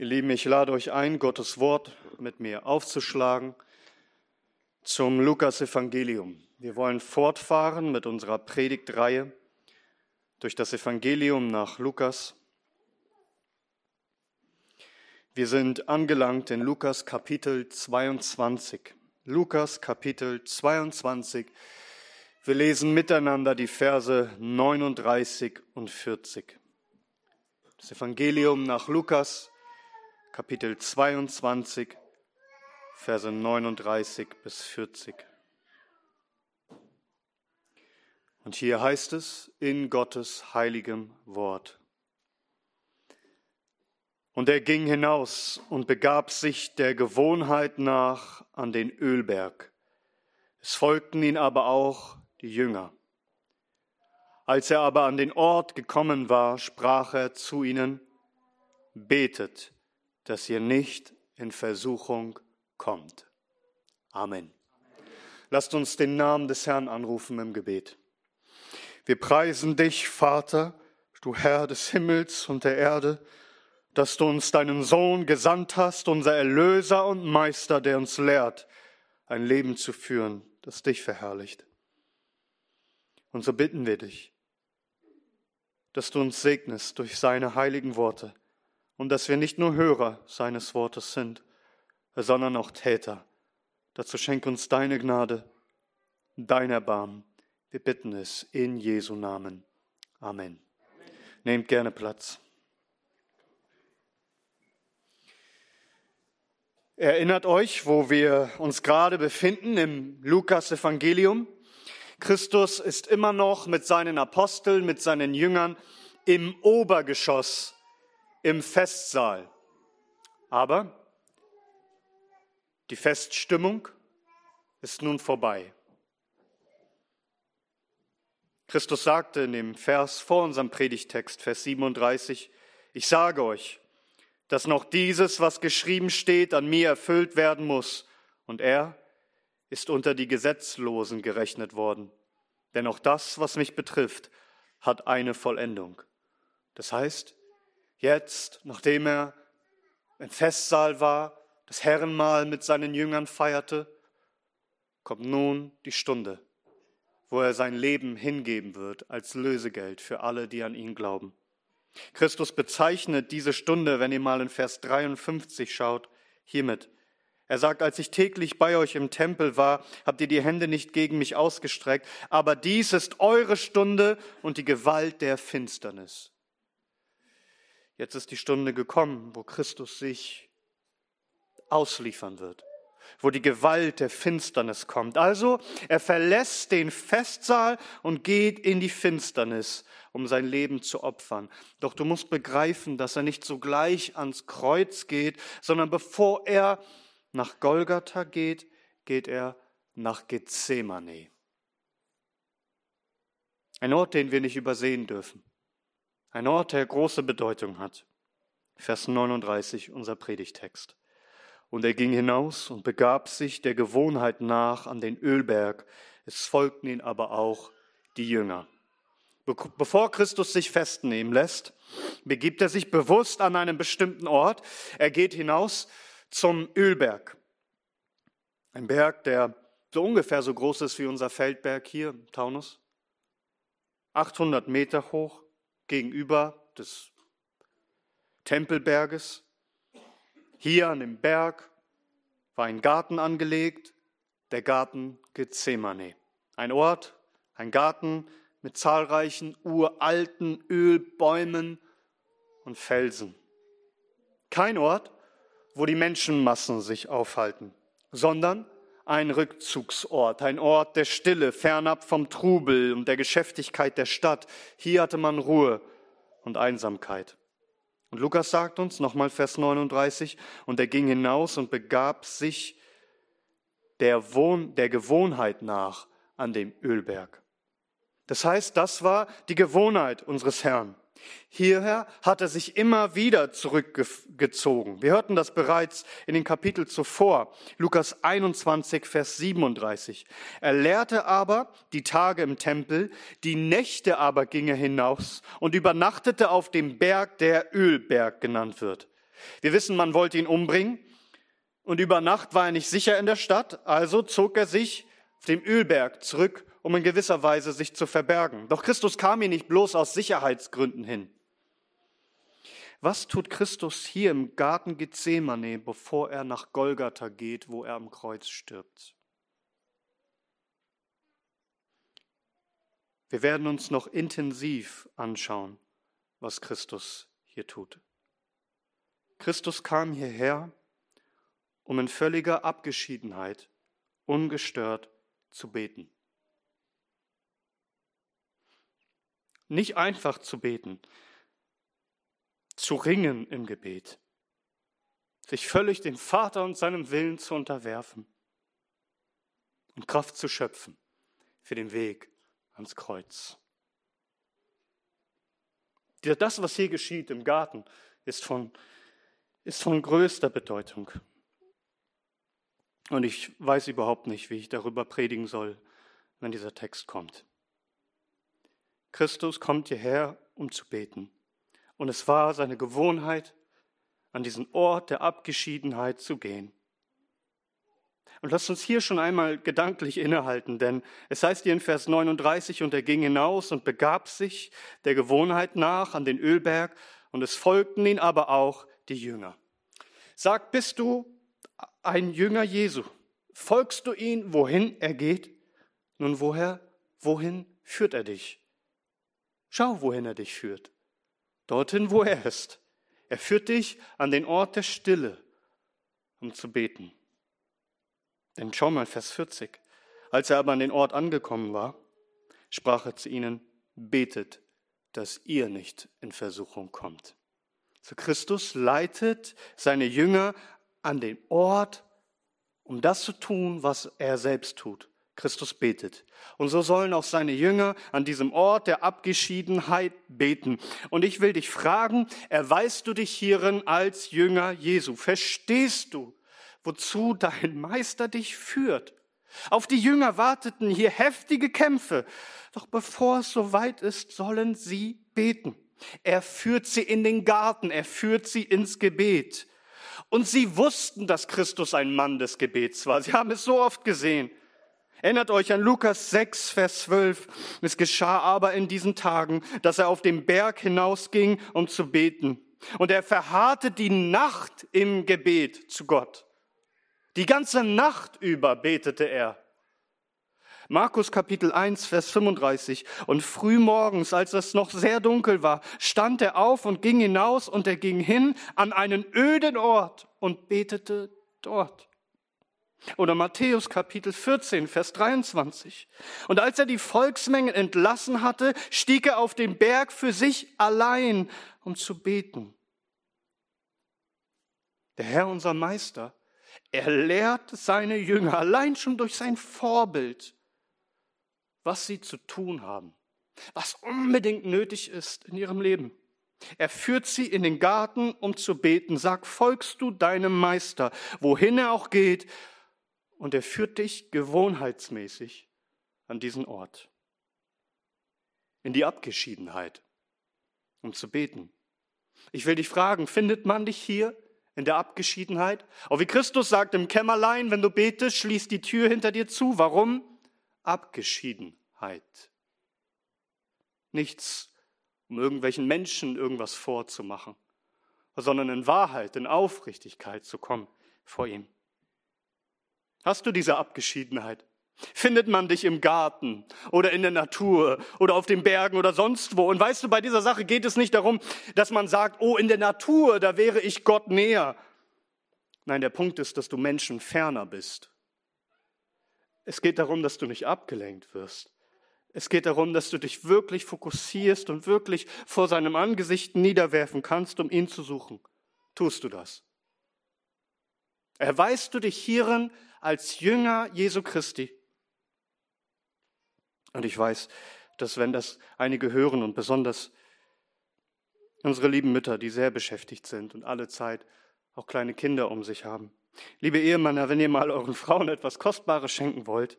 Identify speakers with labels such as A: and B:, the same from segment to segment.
A: Ihr Lieben, ich lade euch ein, Gottes Wort mit mir aufzuschlagen zum Lukas-Evangelium. Wir wollen fortfahren mit unserer Predigtreihe durch das Evangelium nach Lukas. Wir sind angelangt in Lukas Kapitel 22. Lukas Kapitel 22. Wir lesen miteinander die Verse 39 und 40. Das Evangelium nach Lukas Kapitel 22, Verse 39 bis 40. Und hier heißt es in Gottes heiligem Wort. Und er ging hinaus und begab sich der Gewohnheit nach an den Ölberg. Es folgten ihn aber auch die Jünger. Als er aber an den Ort gekommen war, sprach er zu ihnen, Betet, dass ihr nicht in Versuchung kommt. Amen. Lasst uns den Namen des Herrn anrufen im Gebet. Wir preisen dich, Vater, du Herr des Himmels und der Erde, dass du uns deinen Sohn gesandt hast, unser Erlöser und Meister, der uns lehrt, ein Leben zu führen, das dich verherrlicht. Und so bitten wir dich, dass du uns segnest durch seine heiligen Worte und dass wir nicht nur Hörer seines Wortes sind, sondern auch Täter. Dazu schenk uns deine Gnade, dein Erbarmen. Wir bitten es in Jesu Namen. Amen. Nehmt gerne Platz. Erinnert euch, wo wir uns gerade befinden im Lukas Evangelium. Christus ist immer noch mit seinen Aposteln, mit seinen Jüngern im Obergeschoss im Festsaal. Aber die Feststimmung ist nun vorbei. Christus sagte in dem Vers vor unserem Predigtext, Vers 37, ich sage euch, dass noch dieses, was geschrieben steht, an mir erfüllt werden muss. Und er ist unter die Gesetzlosen gerechnet worden. Denn auch das, was mich betrifft, hat eine Vollendung. Das heißt, Jetzt, nachdem er im Festsaal war, das Herrenmahl mit seinen Jüngern feierte, kommt nun die Stunde, wo er sein Leben hingeben wird als Lösegeld für alle, die an ihn glauben. Christus bezeichnet diese Stunde, wenn ihr mal in Vers 53 schaut, hiermit. Er sagt, als ich täglich bei euch im Tempel war, habt ihr die Hände nicht gegen mich ausgestreckt, aber dies ist eure Stunde und die Gewalt der Finsternis. Jetzt ist die Stunde gekommen, wo Christus sich ausliefern wird, wo die Gewalt der Finsternis kommt. Also er verlässt den Festsaal und geht in die Finsternis, um sein Leben zu opfern. Doch du musst begreifen, dass er nicht sogleich ans Kreuz geht, sondern bevor er nach Golgatha geht, geht er nach Gethsemane. Ein Ort, den wir nicht übersehen dürfen. Ein Ort, der große Bedeutung hat. Vers 39, unser Predigtext. Und er ging hinaus und begab sich der Gewohnheit nach an den Ölberg. Es folgten ihn aber auch die Jünger. Bevor Christus sich festnehmen lässt, begibt er sich bewusst an einen bestimmten Ort. Er geht hinaus zum Ölberg. Ein Berg, der so ungefähr so groß ist wie unser Feldberg hier Taunus. 800 Meter hoch, gegenüber des Tempelberges. Hier an dem Berg war ein Garten angelegt, der Garten Gethsemane. Ein Ort, ein Garten mit zahlreichen uralten Ölbäumen und Felsen. Kein Ort, wo die Menschenmassen sich aufhalten, sondern ein Rückzugsort, ein Ort der Stille, fernab vom Trubel und der Geschäftigkeit der Stadt. Hier hatte man Ruhe und Einsamkeit. Und Lukas sagt uns, nochmal Vers 39, und er ging hinaus und begab sich der, Wohn der Gewohnheit nach an dem Ölberg. Das heißt, das war die Gewohnheit unseres Herrn. Hierher hat er sich immer wieder zurückgezogen. Wir hörten das bereits in den Kapitel zuvor, Lukas 21, Vers 37. Er lehrte aber die Tage im Tempel, die Nächte aber ging er hinaus und übernachtete auf dem Berg, der Ölberg genannt wird. Wir wissen, man wollte ihn umbringen und über Nacht war er nicht sicher in der Stadt, also zog er sich auf dem Ölberg zurück, um in gewisser Weise sich zu verbergen. Doch Christus kam hier nicht bloß aus Sicherheitsgründen hin. Was tut Christus hier im Garten Gethsemane, bevor er nach Golgatha geht, wo er am Kreuz stirbt? Wir werden uns noch intensiv anschauen, was Christus hier tut. Christus kam hierher, um in völliger Abgeschiedenheit, ungestört zu beten. Nicht einfach zu beten, zu ringen im Gebet, sich völlig dem Vater und seinem Willen zu unterwerfen und Kraft zu schöpfen für den Weg ans Kreuz. Das, was hier geschieht im Garten, ist von, ist von größter Bedeutung. Und ich weiß überhaupt nicht, wie ich darüber predigen soll, wenn dieser Text kommt. Christus kommt hierher, um zu beten. Und es war seine Gewohnheit, an diesen Ort der Abgeschiedenheit zu gehen. Und lasst uns hier schon einmal gedanklich innehalten, denn es heißt hier in Vers 39, und er ging hinaus und begab sich der Gewohnheit nach an den Ölberg, und es folgten ihn aber auch die Jünger. Sag, bist du ein Jünger Jesu? Folgst du ihn, wohin er geht? Nun, woher, wohin führt er dich? Schau, wohin er dich führt dorthin, wo er ist. Er führt dich an den Ort der Stille, um zu beten. Denn schau mal, Vers 40. Als er aber an den Ort angekommen war, sprach er zu ihnen, betet, dass ihr nicht in Versuchung kommt. So Christus leitet seine Jünger an den Ort, um das zu tun, was er selbst tut. Christus betet. Und so sollen auch seine Jünger an diesem Ort der Abgeschiedenheit beten. Und ich will dich fragen, erweist du dich hierin als Jünger Jesu? Verstehst du, wozu dein Meister dich führt? Auf die Jünger warteten hier heftige Kämpfe. Doch bevor es soweit ist, sollen sie beten. Er führt sie in den Garten, er führt sie ins Gebet. Und sie wussten, dass Christus ein Mann des Gebets war. Sie haben es so oft gesehen. Erinnert euch an Lukas 6, Vers 12. Es geschah aber in diesen Tagen, dass er auf den Berg hinausging, um zu beten. Und er verharrte die Nacht im Gebet zu Gott. Die ganze Nacht über betete er. Markus Kapitel 1, Vers 35. Und frühmorgens, als es noch sehr dunkel war, stand er auf und ging hinaus und er ging hin an einen öden Ort und betete dort. Oder Matthäus Kapitel 14, Vers 23. Und als er die Volksmengen entlassen hatte, stieg er auf den Berg für sich allein, um zu beten. Der Herr, unser Meister, er lehrt seine Jünger allein schon durch sein Vorbild, was sie zu tun haben, was unbedingt nötig ist in ihrem Leben. Er führt sie in den Garten, um zu beten. Sag, folgst du deinem Meister, wohin er auch geht, und er führt dich gewohnheitsmäßig an diesen Ort, in die Abgeschiedenheit, um zu beten. Ich will dich fragen, findet man dich hier in der Abgeschiedenheit? Auch wie Christus sagt im Kämmerlein, wenn du betest, schließ die Tür hinter dir zu. Warum? Abgeschiedenheit. Nichts, um irgendwelchen Menschen irgendwas vorzumachen, sondern in Wahrheit, in Aufrichtigkeit zu kommen vor ihm. Hast du diese Abgeschiedenheit? Findet man dich im Garten oder in der Natur oder auf den Bergen oder sonst wo? Und weißt du, bei dieser Sache geht es nicht darum, dass man sagt, oh, in der Natur, da wäre ich Gott näher. Nein, der Punkt ist, dass du Menschen ferner bist. Es geht darum, dass du nicht abgelenkt wirst. Es geht darum, dass du dich wirklich fokussierst und wirklich vor seinem Angesicht niederwerfen kannst, um ihn zu suchen. Tust du das? Erweist du dich hierin als Jünger Jesu Christi. Und ich weiß, dass wenn das einige hören und besonders unsere lieben Mütter, die sehr beschäftigt sind und alle Zeit auch kleine Kinder um sich haben. Liebe Ehemänner, wenn ihr mal euren Frauen etwas Kostbares schenken wollt,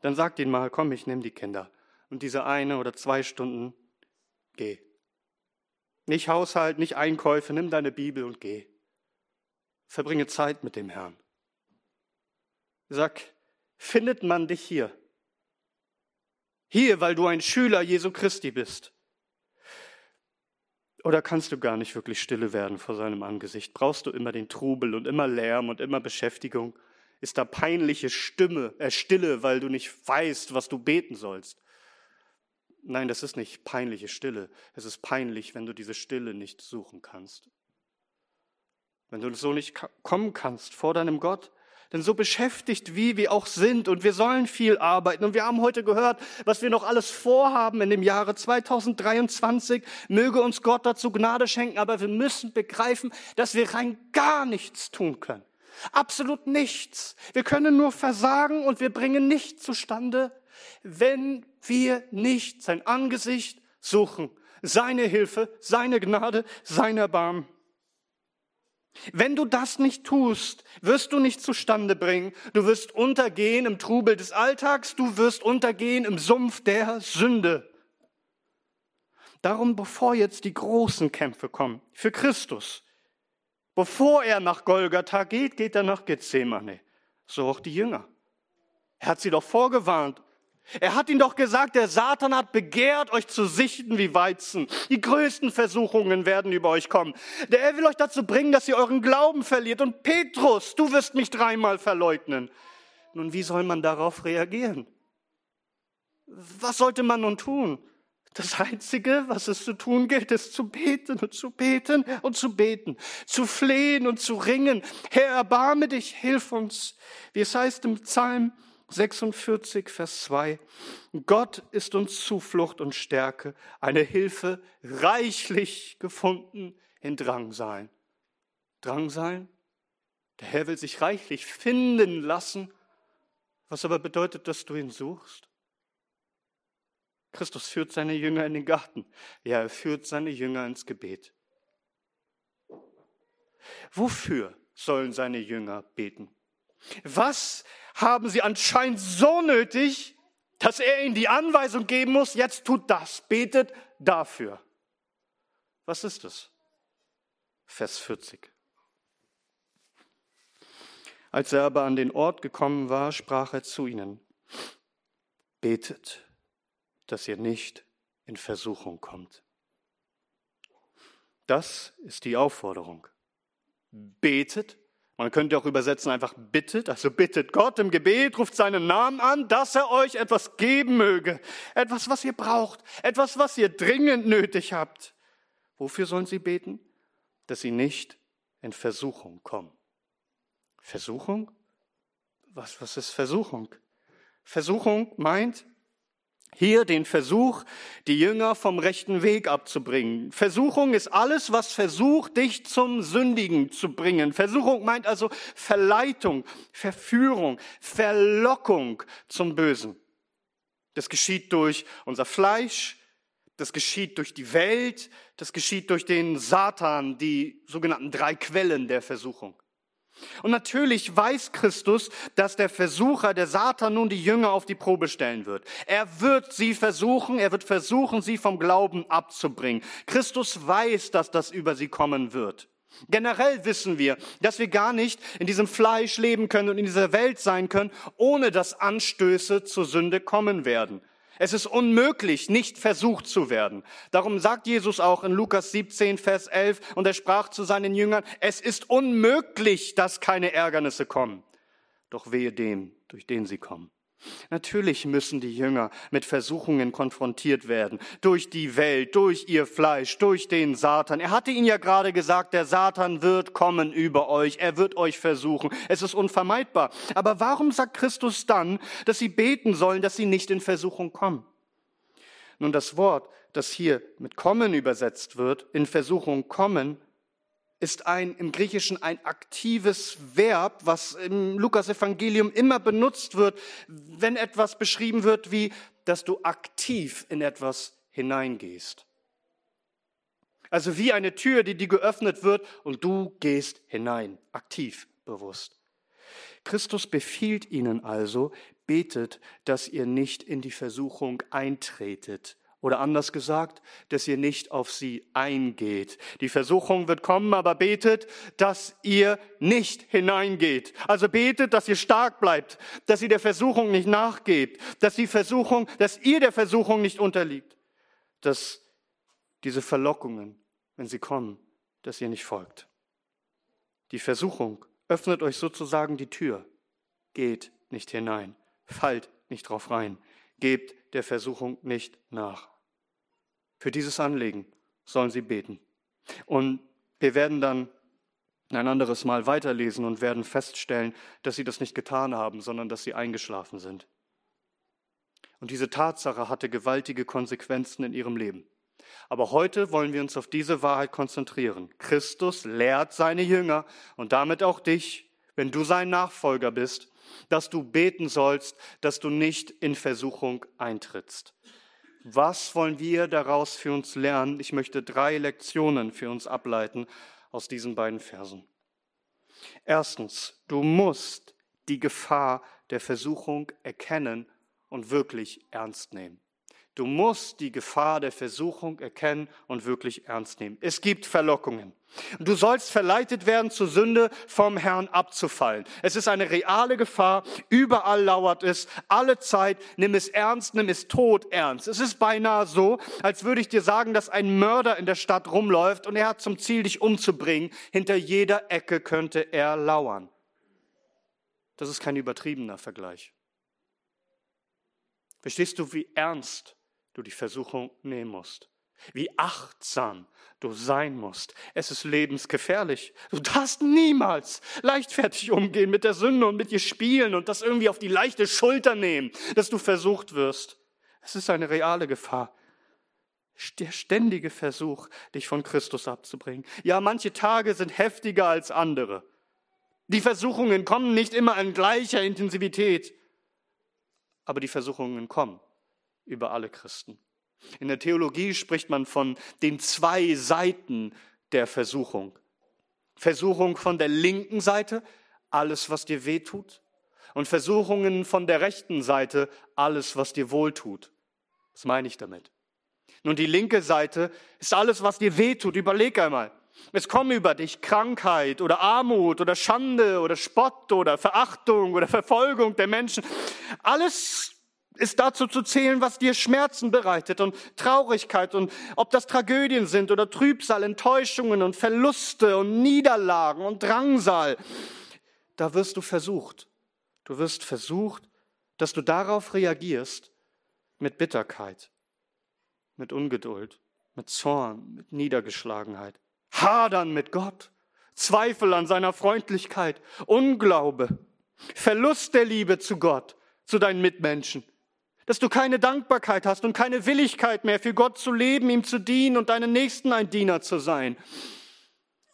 A: dann sagt ihnen mal, komm, ich nehme die Kinder. Und diese eine oder zwei Stunden, geh. Nicht Haushalt, nicht Einkäufe, nimm deine Bibel und geh. Verbringe Zeit mit dem Herrn. Sag, findet man dich hier? Hier, weil du ein Schüler Jesu Christi bist. Oder kannst du gar nicht wirklich stille werden vor seinem Angesicht? Brauchst du immer den Trubel und immer Lärm und immer Beschäftigung? Ist da peinliche Stimme, äh, Stille, weil du nicht weißt, was du beten sollst? Nein, das ist nicht peinliche Stille. Es ist peinlich, wenn du diese Stille nicht suchen kannst. Wenn du so nicht kommen kannst vor deinem Gott, denn so beschäftigt wie wir auch sind und wir sollen viel arbeiten und wir haben heute gehört, was wir noch alles vorhaben in dem Jahre 2023, möge uns Gott dazu Gnade schenken, aber wir müssen begreifen, dass wir rein gar nichts tun können. Absolut nichts. Wir können nur versagen und wir bringen nichts zustande, wenn wir nicht sein Angesicht suchen, seine Hilfe, seine Gnade, sein Erbarmen. Wenn du das nicht tust, wirst du nicht zustande bringen. Du wirst untergehen im Trubel des Alltags, du wirst untergehen im Sumpf der Sünde. Darum, bevor jetzt die großen Kämpfe kommen, für Christus, bevor er nach Golgatha geht, geht er nach Gethsemane. So auch die Jünger. Er hat sie doch vorgewarnt. Er hat ihnen doch gesagt, der Satan hat begehrt, euch zu sichten wie Weizen. Die größten Versuchungen werden über euch kommen. Der er will euch dazu bringen, dass ihr euren Glauben verliert. Und Petrus, du wirst mich dreimal verleugnen. Nun, wie soll man darauf reagieren? Was sollte man nun tun? Das Einzige, was es zu tun gilt, ist zu beten und zu beten und zu beten, zu flehen und zu ringen. Herr, erbarme dich, hilf uns. Wie es heißt im Psalm 46, Vers 2. Gott ist uns Zuflucht und Stärke, eine Hilfe reichlich gefunden in Drangseilen. Drangseilen? Der Herr will sich reichlich finden lassen, was aber bedeutet, dass du ihn suchst. Christus führt seine Jünger in den Garten. Ja, er führt seine Jünger ins Gebet. Wofür sollen seine Jünger beten? Was haben sie anscheinend so nötig, dass er ihnen die Anweisung geben muss, jetzt tut das, betet dafür. Was ist es? Vers 40. Als er aber an den Ort gekommen war, sprach er zu ihnen, betet, dass ihr nicht in Versuchung kommt. Das ist die Aufforderung. Betet, man könnte auch übersetzen einfach bittet, also bittet Gott im Gebet, ruft seinen Namen an, dass er euch etwas geben möge. Etwas, was ihr braucht, etwas, was ihr dringend nötig habt. Wofür sollen sie beten? Dass sie nicht in Versuchung kommen. Versuchung? Was, was ist Versuchung? Versuchung meint, hier den Versuch, die Jünger vom rechten Weg abzubringen. Versuchung ist alles, was versucht, dich zum Sündigen zu bringen. Versuchung meint also Verleitung, Verführung, Verlockung zum Bösen. Das geschieht durch unser Fleisch, das geschieht durch die Welt, das geschieht durch den Satan, die sogenannten drei Quellen der Versuchung. Und natürlich weiß Christus, dass der Versucher, der Satan, nun die Jünger auf die Probe stellen wird. Er wird sie versuchen, er wird versuchen, sie vom Glauben abzubringen. Christus weiß, dass das über sie kommen wird. Generell wissen wir, dass wir gar nicht in diesem Fleisch leben können und in dieser Welt sein können, ohne dass Anstöße zur Sünde kommen werden. Es ist unmöglich, nicht versucht zu werden. Darum sagt Jesus auch in Lukas 17, Vers 11, und er sprach zu seinen Jüngern, es ist unmöglich, dass keine Ärgernisse kommen. Doch wehe dem, durch den sie kommen. Natürlich müssen die Jünger mit Versuchungen konfrontiert werden, durch die Welt, durch ihr Fleisch, durch den Satan. Er hatte ihnen ja gerade gesagt, der Satan wird kommen über euch, er wird euch versuchen. Es ist unvermeidbar. Aber warum sagt Christus dann, dass sie beten sollen, dass sie nicht in Versuchung kommen? Nun, das Wort, das hier mit kommen übersetzt wird, in Versuchung kommen, ist ein, im Griechischen ein aktives Verb, was im Lukas-Evangelium immer benutzt wird, wenn etwas beschrieben wird, wie, dass du aktiv in etwas hineingehst. Also wie eine Tür, die dir geöffnet wird und du gehst hinein, aktiv, bewusst. Christus befiehlt ihnen also, betet, dass ihr nicht in die Versuchung eintretet Oder anders gesagt, dass ihr nicht auf sie eingeht. Die Versuchung wird kommen, aber betet, dass ihr nicht hineingeht. Also betet, dass ihr stark bleibt, dass ihr der Versuchung nicht nachgebt, dass die Versuchung, dass ihr der Versuchung nicht unterliegt, dass diese Verlockungen, wenn sie kommen, dass ihr nicht folgt. Die Versuchung öffnet euch sozusagen die Tür. Geht nicht hinein, fallt nicht drauf rein, gebt der Versuchung nicht nach. Für dieses Anliegen sollen sie beten. Und wir werden dann ein anderes Mal weiterlesen und werden feststellen, dass sie das nicht getan haben, sondern dass sie eingeschlafen sind. Und diese Tatsache hatte gewaltige Konsequenzen in ihrem Leben. Aber heute wollen wir uns auf diese Wahrheit konzentrieren. Christus lehrt seine Jünger und damit auch dich, wenn du sein Nachfolger bist, dass du beten sollst, dass du nicht in Versuchung eintrittst. Was wollen wir daraus für uns lernen? Ich möchte drei Lektionen für uns ableiten aus diesen beiden Versen. Erstens, du musst die Gefahr der Versuchung erkennen und wirklich ernst nehmen. Du musst die Gefahr der Versuchung erkennen und wirklich ernst nehmen. Es gibt Verlockungen. Du sollst verleitet werden, zur Sünde vom Herrn abzufallen. Es ist eine reale Gefahr. Überall lauert es. Alle Zeit. Nimm es ernst, nimm es tot ernst. Es ist beinahe so, als würde ich dir sagen, dass ein Mörder in der Stadt rumläuft und er hat zum Ziel, dich umzubringen. Hinter jeder Ecke könnte er lauern. Das ist kein übertriebener Vergleich. Verstehst du, wie ernst du die Versuchung nehmen musst. Wie achtsam du sein musst. Es ist lebensgefährlich. Du darfst niemals leichtfertig umgehen mit der Sünde und mit ihr spielen und das irgendwie auf die leichte Schulter nehmen, dass du versucht wirst. Es ist eine reale Gefahr. Der ständige Versuch, dich von Christus abzubringen. Ja, manche Tage sind heftiger als andere. Die Versuchungen kommen nicht immer in gleicher Intensivität, aber die Versuchungen kommen über alle Christen. In der Theologie spricht man von den zwei Seiten der Versuchung. Versuchung von der linken Seite, alles, was dir weh tut. Und Versuchungen von der rechten Seite, alles, was dir wohltut. Was meine ich damit? Nun, die linke Seite ist alles, was dir weh tut. Überleg einmal. Es kommen über dich Krankheit oder Armut oder Schande oder Spott oder Verachtung oder Verfolgung der Menschen. Alles ist dazu zu zählen, was dir Schmerzen bereitet und Traurigkeit und ob das Tragödien sind oder Trübsal, Enttäuschungen und Verluste und Niederlagen und Drangsal. Da wirst du versucht. Du wirst versucht, dass du darauf reagierst mit Bitterkeit, mit Ungeduld, mit Zorn, mit Niedergeschlagenheit, Hadern mit Gott, Zweifel an seiner Freundlichkeit, Unglaube, Verlust der Liebe zu Gott, zu deinen Mitmenschen dass du keine Dankbarkeit hast und keine Willigkeit mehr für Gott zu leben, ihm zu dienen und deinen Nächsten ein Diener zu sein.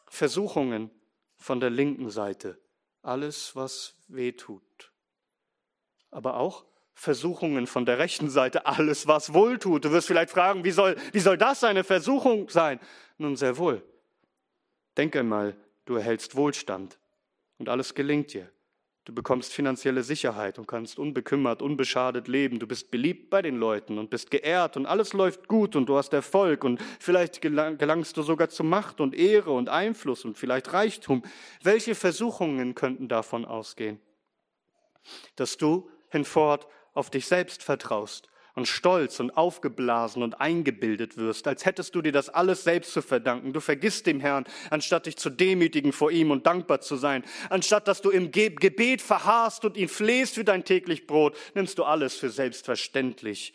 A: Versuchungen von der linken Seite, alles, was weh tut. Aber auch Versuchungen von der rechten Seite, alles, was wohl tut. Du wirst vielleicht fragen, wie soll, wie soll das eine Versuchung sein? Nun sehr wohl. Denke einmal, du erhältst Wohlstand und alles gelingt dir. Du bekommst finanzielle Sicherheit und kannst unbekümmert, unbeschadet leben. Du bist beliebt bei den Leuten und bist geehrt und alles läuft gut und du hast Erfolg und vielleicht gelangst du sogar zu Macht und Ehre und Einfluss und vielleicht Reichtum. Welche Versuchungen könnten davon ausgehen? Dass du hinfort auf dich selbst vertraust und stolz und aufgeblasen und eingebildet wirst, als hättest du dir das alles selbst zu verdanken. Du vergisst dem Herrn, anstatt dich zu demütigen vor ihm und dankbar zu sein. Anstatt dass du im Gebet verharrst und ihn flehst für dein täglich Brot, nimmst du alles für selbstverständlich.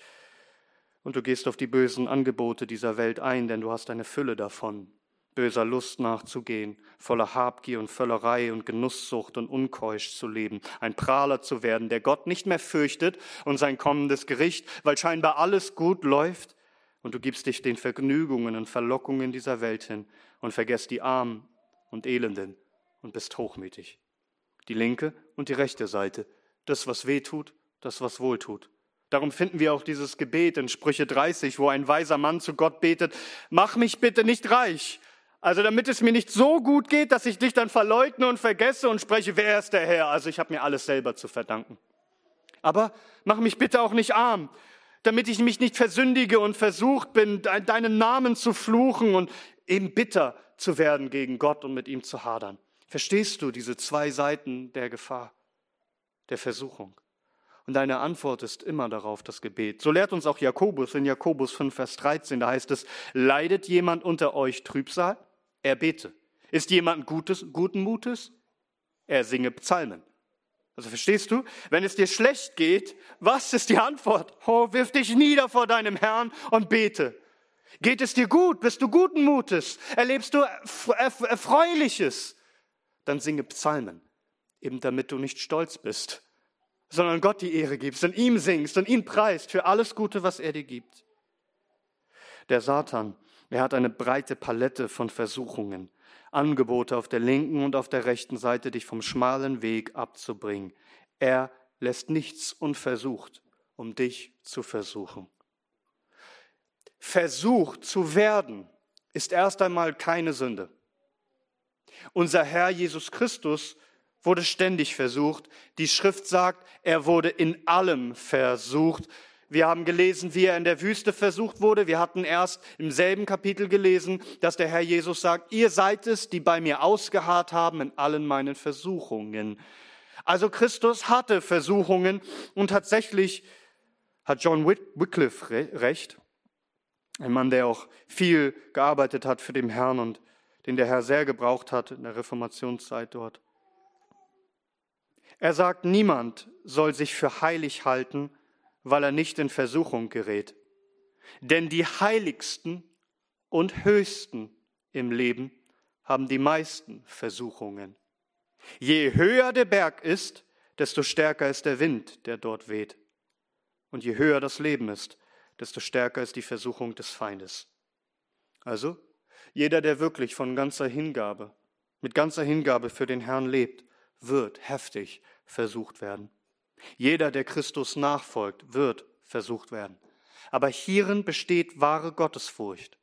A: Und du gehst auf die bösen Angebote dieser Welt ein, denn du hast eine Fülle davon böser Lust nachzugehen, voller Habgier und Völlerei und Genusssucht und unkeusch zu leben, ein Prahler zu werden, der Gott nicht mehr fürchtet und sein kommendes Gericht, weil scheinbar alles gut läuft, und du gibst dich den Vergnügungen und Verlockungen dieser Welt hin und vergesst die Armen und Elenden und bist hochmütig. Die linke und die rechte Seite, das, was weh tut, das, was wohl tut. Darum finden wir auch dieses Gebet in Sprüche 30, wo ein weiser Mann zu Gott betet, mach mich bitte nicht reich, also damit es mir nicht so gut geht, dass ich dich dann verleugne und vergesse und spreche, wer ist der Herr? Also ich habe mir alles selber zu verdanken. Aber mach mich bitte auch nicht arm, damit ich mich nicht versündige und versucht bin, deinen Namen zu fluchen und eben bitter zu werden gegen Gott und mit ihm zu hadern. Verstehst du diese zwei Seiten der Gefahr, der Versuchung? Und deine Antwort ist immer darauf das Gebet. So lehrt uns auch Jakobus in Jakobus 5, Vers 13. Da heißt es, leidet jemand unter euch Trübsal? Er bete. Ist jemand Gutes, guten Mutes? Er singe Psalmen. Also verstehst du? Wenn es dir schlecht geht, was ist die Antwort? Oh, wirf dich nieder vor deinem Herrn und bete. Geht es dir gut? Bist du guten Mutes? Erlebst du Erfreuliches? Dann singe Psalmen, eben damit du nicht stolz bist, sondern Gott die Ehre gibst und ihm singst und ihn preist für alles Gute, was er dir gibt. Der Satan, er hat eine breite Palette von Versuchungen, Angebote auf der linken und auf der rechten Seite, dich vom schmalen Weg abzubringen. Er lässt nichts unversucht, um dich zu versuchen. Versucht zu werden ist erst einmal keine Sünde. Unser Herr Jesus Christus wurde ständig versucht. Die Schrift sagt, er wurde in allem versucht. Wir haben gelesen, wie er in der Wüste versucht wurde. Wir hatten erst im selben Kapitel gelesen, dass der Herr Jesus sagt, ihr seid es, die bei mir ausgeharrt haben in allen meinen Versuchungen. Also Christus hatte Versuchungen und tatsächlich hat John Wycliffe recht, ein Mann, der auch viel gearbeitet hat für den Herrn und den der Herr sehr gebraucht hat in der Reformationszeit dort. Er sagt, niemand soll sich für heilig halten, weil er nicht in Versuchung gerät. Denn die Heiligsten und Höchsten im Leben haben die meisten Versuchungen. Je höher der Berg ist, desto stärker ist der Wind, der dort weht. Und je höher das Leben ist, desto stärker ist die Versuchung des Feindes. Also, jeder, der wirklich von ganzer Hingabe, mit ganzer Hingabe für den Herrn lebt, wird heftig versucht werden. Jeder, der Christus nachfolgt, wird versucht werden. Aber hierin besteht wahre Gottesfurcht.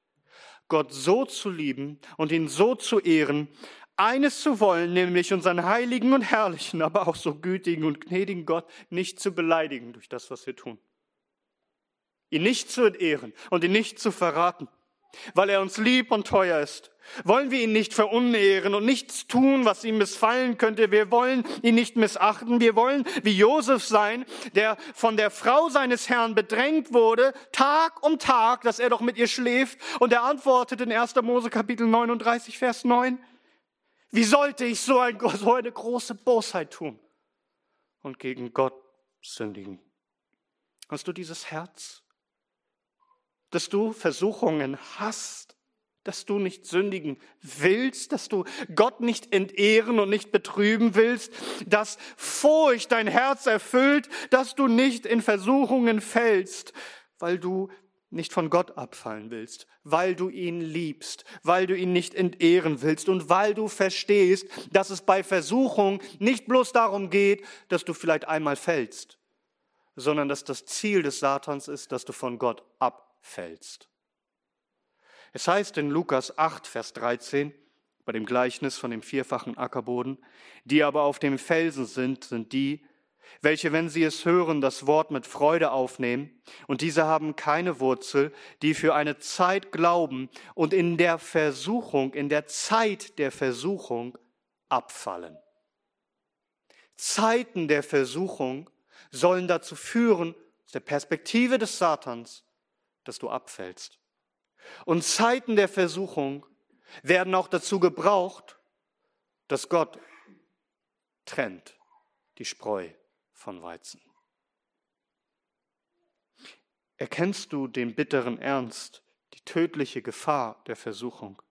A: Gott so zu lieben und ihn so zu ehren, eines zu wollen, nämlich unseren heiligen und herrlichen, aber auch so gütigen und gnädigen Gott nicht zu beleidigen durch das, was wir tun. Ihn nicht zu entehren und ihn nicht zu verraten, weil er uns lieb und teuer ist wollen wir ihn nicht verunehren und nichts tun, was ihm missfallen könnte. Wir wollen ihn nicht missachten. Wir wollen wie Josef sein, der von der Frau seines Herrn bedrängt wurde, Tag um Tag, dass er doch mit ihr schläft. Und er antwortet in 1. Mose Kapitel 39, Vers 9, wie sollte ich so, so eine große Bosheit tun und gegen Gott sündigen? Hast du dieses Herz, dass du Versuchungen hast? dass du nicht sündigen willst, dass du Gott nicht entehren und nicht betrüben willst, dass Furcht dein Herz erfüllt, dass du nicht in Versuchungen fällst, weil du nicht von Gott abfallen willst, weil du ihn liebst, weil du ihn nicht entehren willst und weil du verstehst, dass es bei Versuchung nicht bloß darum geht, dass du vielleicht einmal fällst, sondern dass das Ziel des Satans ist, dass du von Gott abfällst. Es heißt in Lukas 8, Vers 13, bei dem Gleichnis von dem vierfachen Ackerboden, die aber auf dem Felsen sind, sind die, welche, wenn sie es hören, das Wort mit Freude aufnehmen, und diese haben keine Wurzel, die für eine Zeit glauben und in der Versuchung, in der Zeit der Versuchung abfallen. Zeiten der Versuchung sollen dazu führen, aus der Perspektive des Satans, dass du abfällst. Und Zeiten der Versuchung werden auch dazu gebraucht, dass Gott trennt die Spreu von Weizen. Erkennst du den bitteren Ernst, die tödliche Gefahr der Versuchung?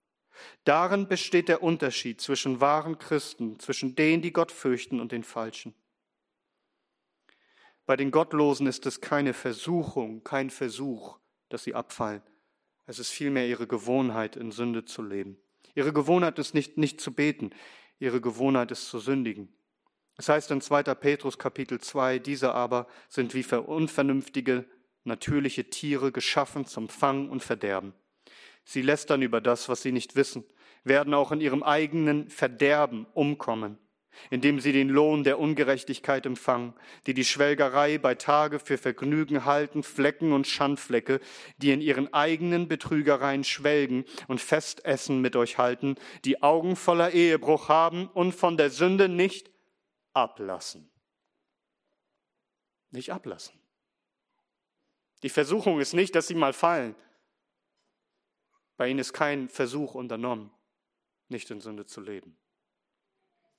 A: Darin besteht der Unterschied zwischen wahren Christen, zwischen denen, die Gott fürchten und den Falschen. Bei den Gottlosen ist es keine Versuchung, kein Versuch, dass sie abfallen. Es ist vielmehr ihre Gewohnheit, in Sünde zu leben. Ihre Gewohnheit ist nicht, nicht zu beten. Ihre Gewohnheit ist zu sündigen. Es heißt in 2. Petrus Kapitel 2, diese aber sind wie unvernünftige, natürliche Tiere geschaffen zum Fang und Verderben. Sie lästern über das, was sie nicht wissen, werden auch in ihrem eigenen Verderben umkommen. Indem sie den Lohn der Ungerechtigkeit empfangen, die die Schwelgerei bei Tage für Vergnügen halten, Flecken und Schandflecke, die in ihren eigenen Betrügereien schwelgen und Festessen mit euch halten, die Augen voller Ehebruch haben und von der Sünde nicht ablassen. Nicht ablassen. Die Versuchung ist nicht, dass sie mal fallen. Bei ihnen ist kein Versuch unternommen, nicht in Sünde zu leben.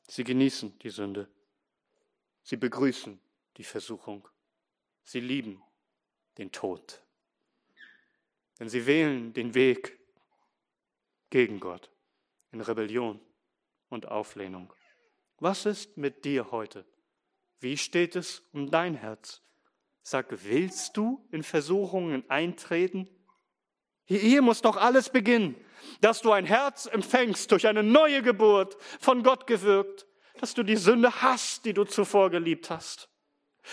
A: Sie genießen die Sünde. Sie begrüßen die Versuchung. Sie lieben den Tod. Denn sie wählen den Weg gegen Gott in Rebellion und Auflehnung. Was ist mit dir heute? Wie steht es um dein Herz? Sag, willst du in Versuchungen eintreten? Hier muss doch alles beginnen, dass du ein Herz empfängst durch eine neue Geburt, von Gott gewirkt, dass du die Sünde hast, die du zuvor geliebt hast,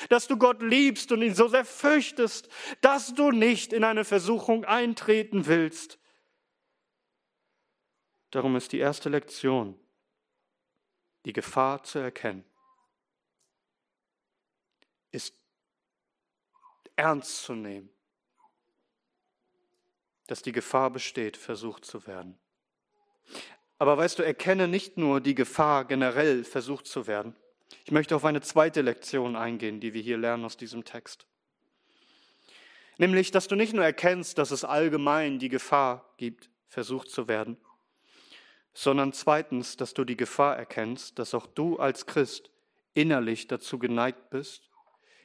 A: dass du Gott liebst und ihn so sehr fürchtest, dass du nicht in eine Versuchung eintreten willst. Darum ist die erste Lektion, die Gefahr zu erkennen, ist ernst zu nehmen, dass die Gefahr besteht, versucht zu werden. Aber weißt du, erkenne nicht nur die Gefahr, generell versucht zu werden. Ich möchte auf eine zweite Lektion eingehen, die wir hier lernen aus diesem Text. Nämlich, dass du nicht nur erkennst, dass es allgemein die Gefahr gibt, versucht zu werden, sondern zweitens, dass du die Gefahr erkennst, dass auch du als Christ innerlich dazu geneigt bist,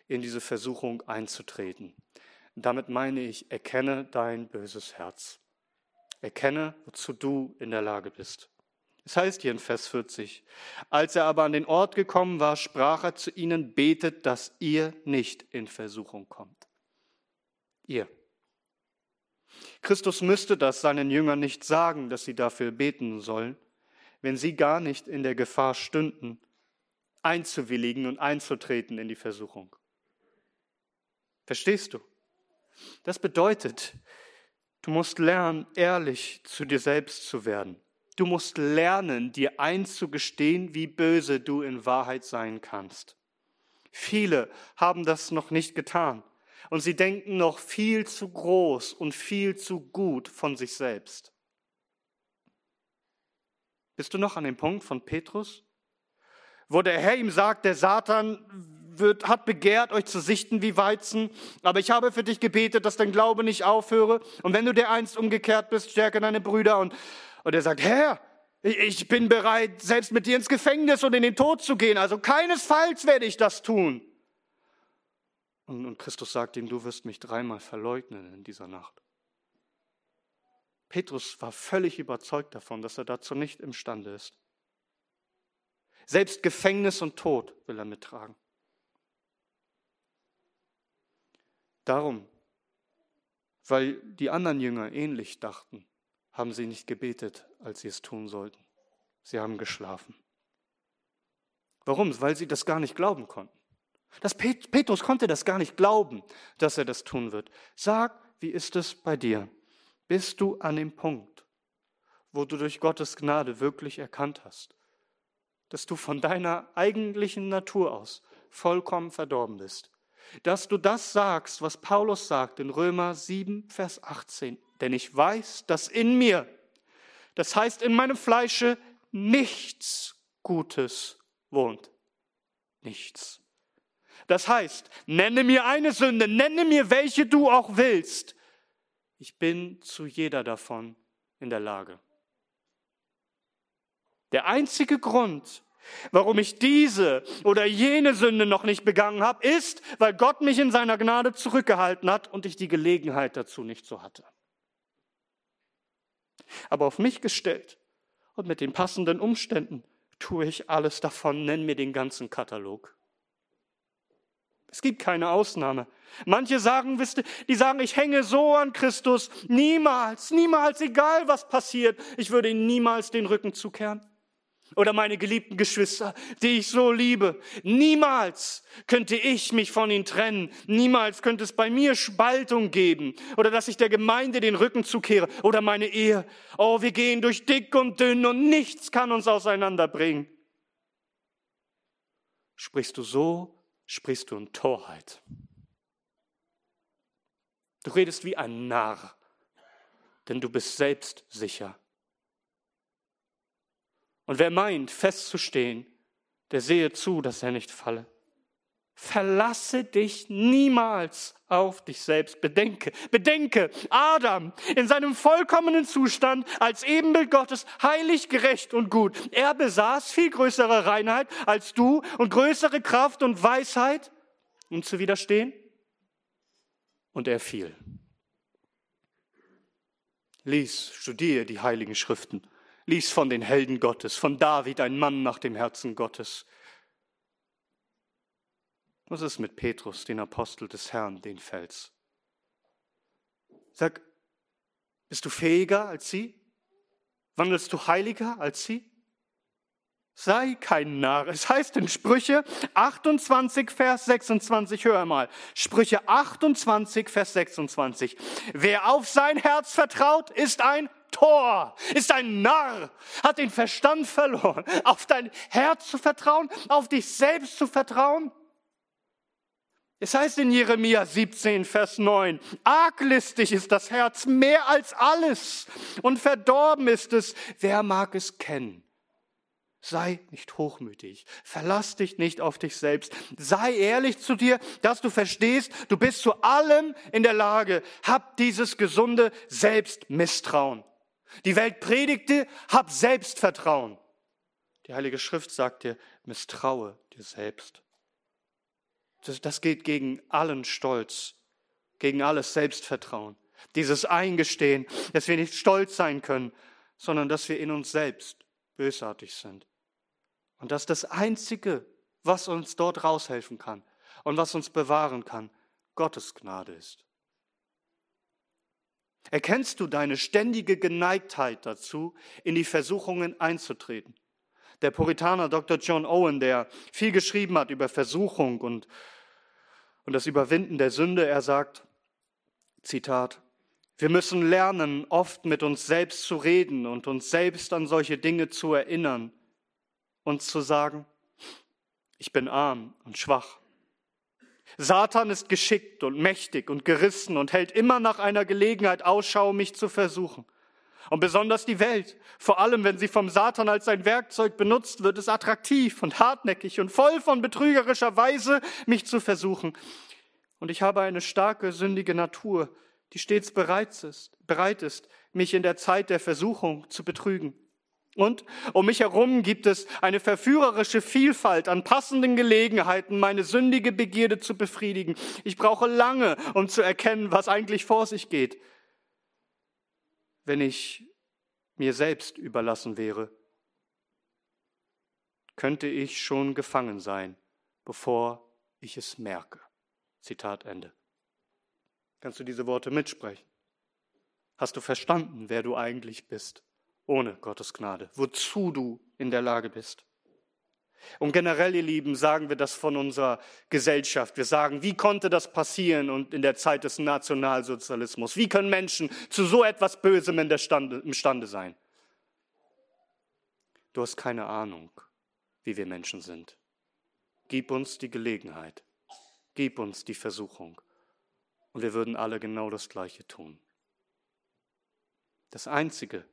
A: in diese Versuchung einzutreten. Damit meine ich, erkenne dein böses Herz. Erkenne, wozu du in der Lage bist. Es heißt hier in Vers 40, als er aber an den Ort gekommen war, sprach er zu ihnen, betet, dass ihr nicht in Versuchung kommt. Ihr. Christus müsste das seinen Jüngern nicht sagen, dass sie dafür beten sollen, wenn sie gar nicht in der Gefahr stünden, einzuwilligen und einzutreten in die Versuchung. Verstehst du? Das bedeutet, du musst lernen, ehrlich zu dir selbst zu werden. Du musst lernen, dir einzugestehen, wie böse du in Wahrheit sein kannst. Viele haben das noch nicht getan und sie denken noch viel zu groß und viel zu gut von sich selbst. Bist du noch an dem Punkt von Petrus, wo der Herr ihm sagt, der Satan wird, hat begehrt, euch zu sichten wie Weizen, aber ich habe für dich gebetet, dass dein Glaube nicht aufhöre. Und wenn du dir einst umgekehrt bist, stärke deine Brüder. Und, und er sagt, Herr, ich bin bereit, selbst mit dir ins Gefängnis und in den Tod zu gehen. Also keinesfalls werde ich das tun. Und, und Christus sagt ihm, du wirst mich dreimal verleugnen in dieser Nacht. Petrus war völlig überzeugt davon, dass er dazu nicht imstande ist. Selbst Gefängnis und Tod will er mittragen. Darum, weil die anderen Jünger ähnlich dachten, haben sie nicht gebetet, als sie es tun sollten. Sie haben geschlafen. Warum? Weil sie das gar nicht glauben konnten. Das Pet Petrus konnte das gar nicht glauben, dass er das tun wird. Sag, wie ist es bei dir? Bist du an dem Punkt, wo du durch Gottes Gnade wirklich erkannt hast, dass du von deiner eigentlichen Natur aus vollkommen verdorben bist? Dass du das sagst, was Paulus sagt in Römer 7, Vers 18. Denn ich weiß, dass in mir, das heißt in meinem Fleische, nichts Gutes wohnt. Nichts. Das heißt, nenne mir eine Sünde, nenne mir welche du auch willst. Ich bin zu jeder davon in der Lage. Der einzige Grund, warum ich diese oder jene Sünde noch nicht begangen habe, ist, weil Gott mich in seiner Gnade zurückgehalten hat und ich die Gelegenheit dazu nicht so hatte. Aber auf mich gestellt und mit den passenden Umständen tue ich alles davon, nenn mir den ganzen Katalog. Es gibt keine Ausnahme. Manche sagen, wisst ihr, die sagen, ich hänge so an Christus, niemals, niemals, egal was passiert, ich würde ihm niemals den Rücken zukehren. Oder meine geliebten Geschwister, die ich so liebe. Niemals könnte ich mich von ihnen trennen. Niemals könnte es bei mir Spaltung geben. Oder dass ich der Gemeinde den Rücken zukehre. Oder meine Ehe. Oh, wir gehen durch dick und dünn und nichts kann uns auseinanderbringen. sprichst du so, sprichst du in Torheit. Du redest wie ein Narr, denn du bist selbstsicher. Und wer meint, festzustehen, der sehe zu, dass er nicht falle. Verlasse dich niemals auf dich selbst. Bedenke, bedenke, Adam in seinem vollkommenen Zustand als Ebenbild Gottes, heilig, gerecht und gut. Er besaß viel größere Reinheit als du und größere Kraft und Weisheit, um zu widerstehen. Und er fiel. Lies, studiere die heiligen Schriften. Lies von den Helden Gottes, von David, ein Mann nach dem Herzen Gottes. Was ist mit Petrus, den Apostel des Herrn, den Fels? Sag, bist du fähiger als sie? Wandelst du heiliger als sie? Sei kein Narr. Es heißt in Sprüche 28, Vers 26, hör mal. Sprüche 28, Vers 26. Wer auf sein Herz vertraut, ist ein Tor, ist ein Narr, hat den Verstand verloren. Auf dein Herz zu vertrauen, auf dich selbst zu vertrauen. Es heißt in Jeremia 17, Vers 9, arglistig ist das Herz mehr als alles und verdorben ist es, wer mag es kennen? Sei nicht hochmütig, verlass dich nicht auf dich selbst, sei ehrlich zu dir, dass du verstehst, du bist zu allem in der Lage, hab dieses gesunde Selbstmisstrauen. Die Welt predigte, hab Selbstvertrauen. Die Heilige Schrift sagt dir, misstraue dir selbst. Das, das geht gegen allen Stolz, gegen alles Selbstvertrauen. Dieses Eingestehen, dass wir nicht stolz sein können, sondern dass wir in uns selbst bösartig sind. Und dass das Einzige, was uns dort raushelfen kann und was uns bewahren kann, Gottes Gnade ist. Erkennst du deine ständige Geneigtheit dazu, in die Versuchungen einzutreten? Der Puritaner Dr. John Owen, der viel geschrieben hat über Versuchung und und das Überwinden der Sünde. Er sagt, Zitat, wir müssen lernen, oft mit uns selbst zu reden und uns selbst an solche Dinge zu erinnern und zu sagen, ich bin arm und schwach. Satan ist geschickt und mächtig und gerissen und hält immer nach einer Gelegenheit Ausschau, mich zu versuchen. Und besonders die Welt, vor allem wenn sie vom Satan als ein Werkzeug benutzt wird, ist attraktiv und hartnäckig und voll von betrügerischer Weise, mich zu versuchen. Und ich habe eine starke, sündige Natur, die stets bereit ist, bereit ist, mich in der Zeit der Versuchung zu betrügen. Und um mich herum gibt es eine verführerische Vielfalt an passenden Gelegenheiten, meine sündige Begierde zu befriedigen. Ich brauche lange, um zu erkennen, was eigentlich vor sich geht wenn ich mir selbst überlassen wäre, könnte ich schon gefangen sein, bevor ich es merke. Zitat Ende. Kannst du diese Worte mitsprechen? Hast du verstanden, wer du eigentlich bist, ohne Gottes Gnade, wozu du in der Lage bist? Und generell, ihr Lieben, sagen wir das von unserer Gesellschaft. Wir sagen, wie konnte das passieren und in der Zeit des Nationalsozialismus? Wie können Menschen zu so etwas Bösem imstande sein? Du hast keine Ahnung, wie wir Menschen sind. Gib uns die Gelegenheit. Gib uns die Versuchung. Und wir würden alle genau das Gleiche tun. Das Einzige,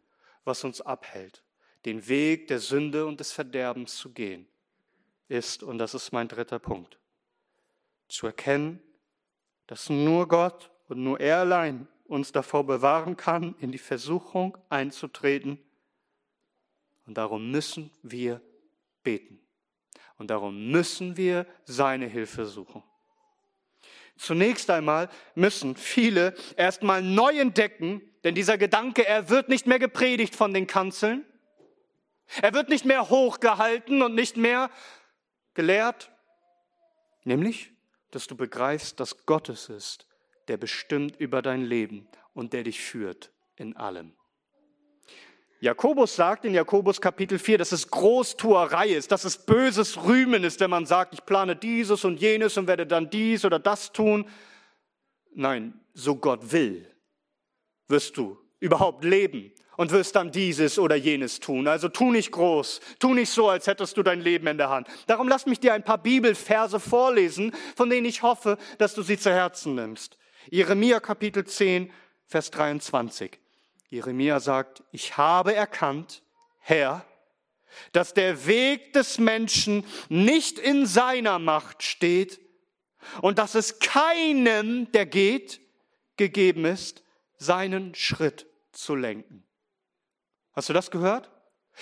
A: was uns abhält, den Weg der Sünde und des Verderbens zu gehen, ist, und das ist mein dritter Punkt, zu erkennen, dass nur Gott und nur er allein uns davor bewahren kann, in die Versuchung einzutreten. Und darum müssen wir beten. Und darum müssen wir seine Hilfe suchen. Zunächst einmal müssen viele erstmal neu entdecken, denn dieser Gedanke, er wird nicht mehr gepredigt von den Kanzeln. Er wird nicht mehr hochgehalten und nicht mehr gelehrt, nämlich, dass du begreifst, dass Gott es ist, der bestimmt über dein Leben und der dich führt in allem. Jakobus sagt in Jakobus Kapitel 4, dass es Großtuerei ist, dass es böses Rühmen ist, wenn man sagt, ich plane dieses und jenes und werde dann dies oder das tun. Nein, so Gott will, wirst du überhaupt leben und wirst dann dieses oder jenes tun. Also tu nicht groß, tu nicht so, als hättest du dein Leben in der Hand. Darum lass mich dir ein paar Bibelverse vorlesen, von denen ich hoffe, dass du sie zu Herzen nimmst. Jeremia Kapitel 10, Vers 23. Jeremia sagt, ich habe erkannt, Herr, dass der Weg des Menschen nicht in seiner Macht steht und dass es keinem, der geht, gegeben ist, seinen Schritt zu lenken. Hast du das gehört?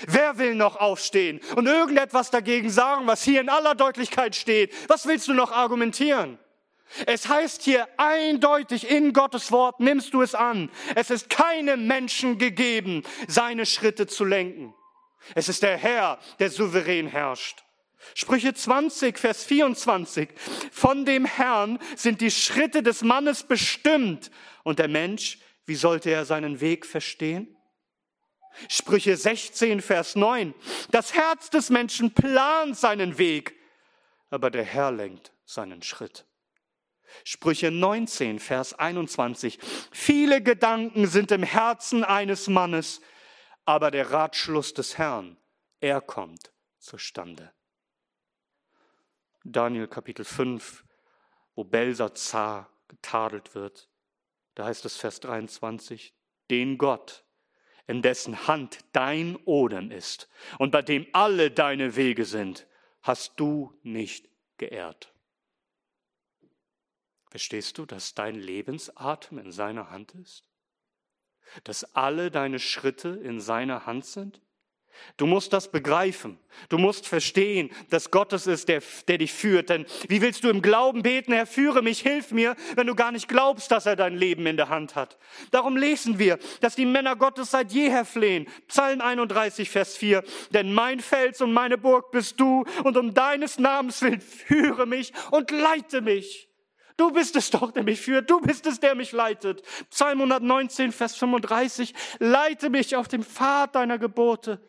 A: Wer will noch aufstehen und irgendetwas dagegen sagen, was hier in aller Deutlichkeit steht? Was willst du noch argumentieren? Es heißt hier eindeutig in Gottes Wort, nimmst du es an. Es ist keinem Menschen gegeben, seine Schritte zu lenken. Es ist der Herr, der souverän herrscht. Sprüche 20, Vers 24. Von dem Herrn sind die Schritte des Mannes bestimmt. Und der Mensch, wie sollte er seinen Weg verstehen? Sprüche 16, Vers 9. Das Herz des Menschen plant seinen Weg, aber der Herr lenkt seinen Schritt. Sprüche 19, Vers 21. Viele Gedanken sind im Herzen eines Mannes, aber der Ratschluss des Herrn, er kommt zustande. Daniel Kapitel 5, wo Belsazar getadelt wird, da heißt es Vers 23, den Gott, in dessen Hand dein Odem ist und bei dem alle deine Wege sind, hast du nicht geehrt. Verstehst du, dass dein Lebensatem in seiner Hand ist? Dass alle deine Schritte in seiner Hand sind? Du musst das begreifen. Du musst verstehen, dass Gott es ist, der, der dich führt. Denn wie willst du im Glauben beten, Herr, führe mich, hilf mir, wenn du gar nicht glaubst, dass er dein Leben in der Hand hat? Darum lesen wir, dass die Männer Gottes seit jeher flehen. Psalm 31, Vers 4. Denn mein Fels und meine Burg bist du und um deines Namens willen führe mich und leite mich. Du bist es doch, der mich führt. Du bist es, der mich leitet. Psalm 119, Vers 35. Leite mich auf dem Pfad deiner Gebote.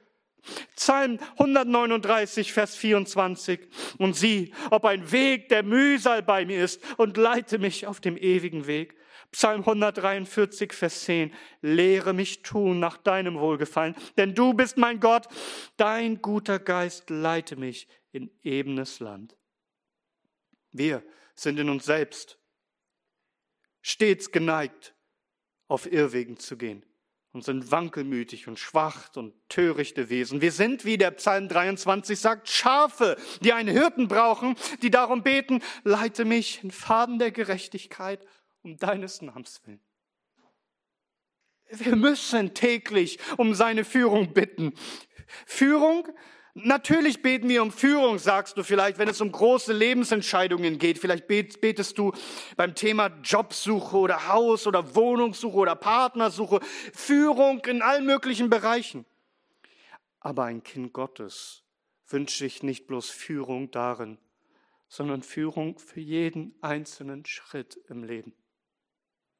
A: Psalm 139, Vers 24. Und sieh, ob ein Weg der Mühsal bei mir ist und leite mich auf dem ewigen Weg. Psalm 143, Vers 10. Lehre mich tun nach deinem Wohlgefallen, denn du bist mein Gott. Dein guter Geist leite mich in ebenes Land. Wir sind in uns selbst stets geneigt, auf Irrwegen zu gehen und sind wankelmütig und schwach und törichte Wesen. Wir sind, wie der Psalm 23 sagt, Schafe, die einen Hirten brauchen, die darum beten, leite mich in Faden der Gerechtigkeit um deines Namens willen. Wir müssen täglich um seine Führung bitten. Führung Natürlich beten wir um Führung, sagst du vielleicht, wenn es um große Lebensentscheidungen geht. Vielleicht betest du beim Thema Jobsuche oder Haus- oder Wohnungssuche oder Partnersuche. Führung in allen möglichen Bereichen. Aber ein Kind Gottes wünscht sich nicht bloß Führung darin, sondern Führung für jeden einzelnen Schritt im Leben.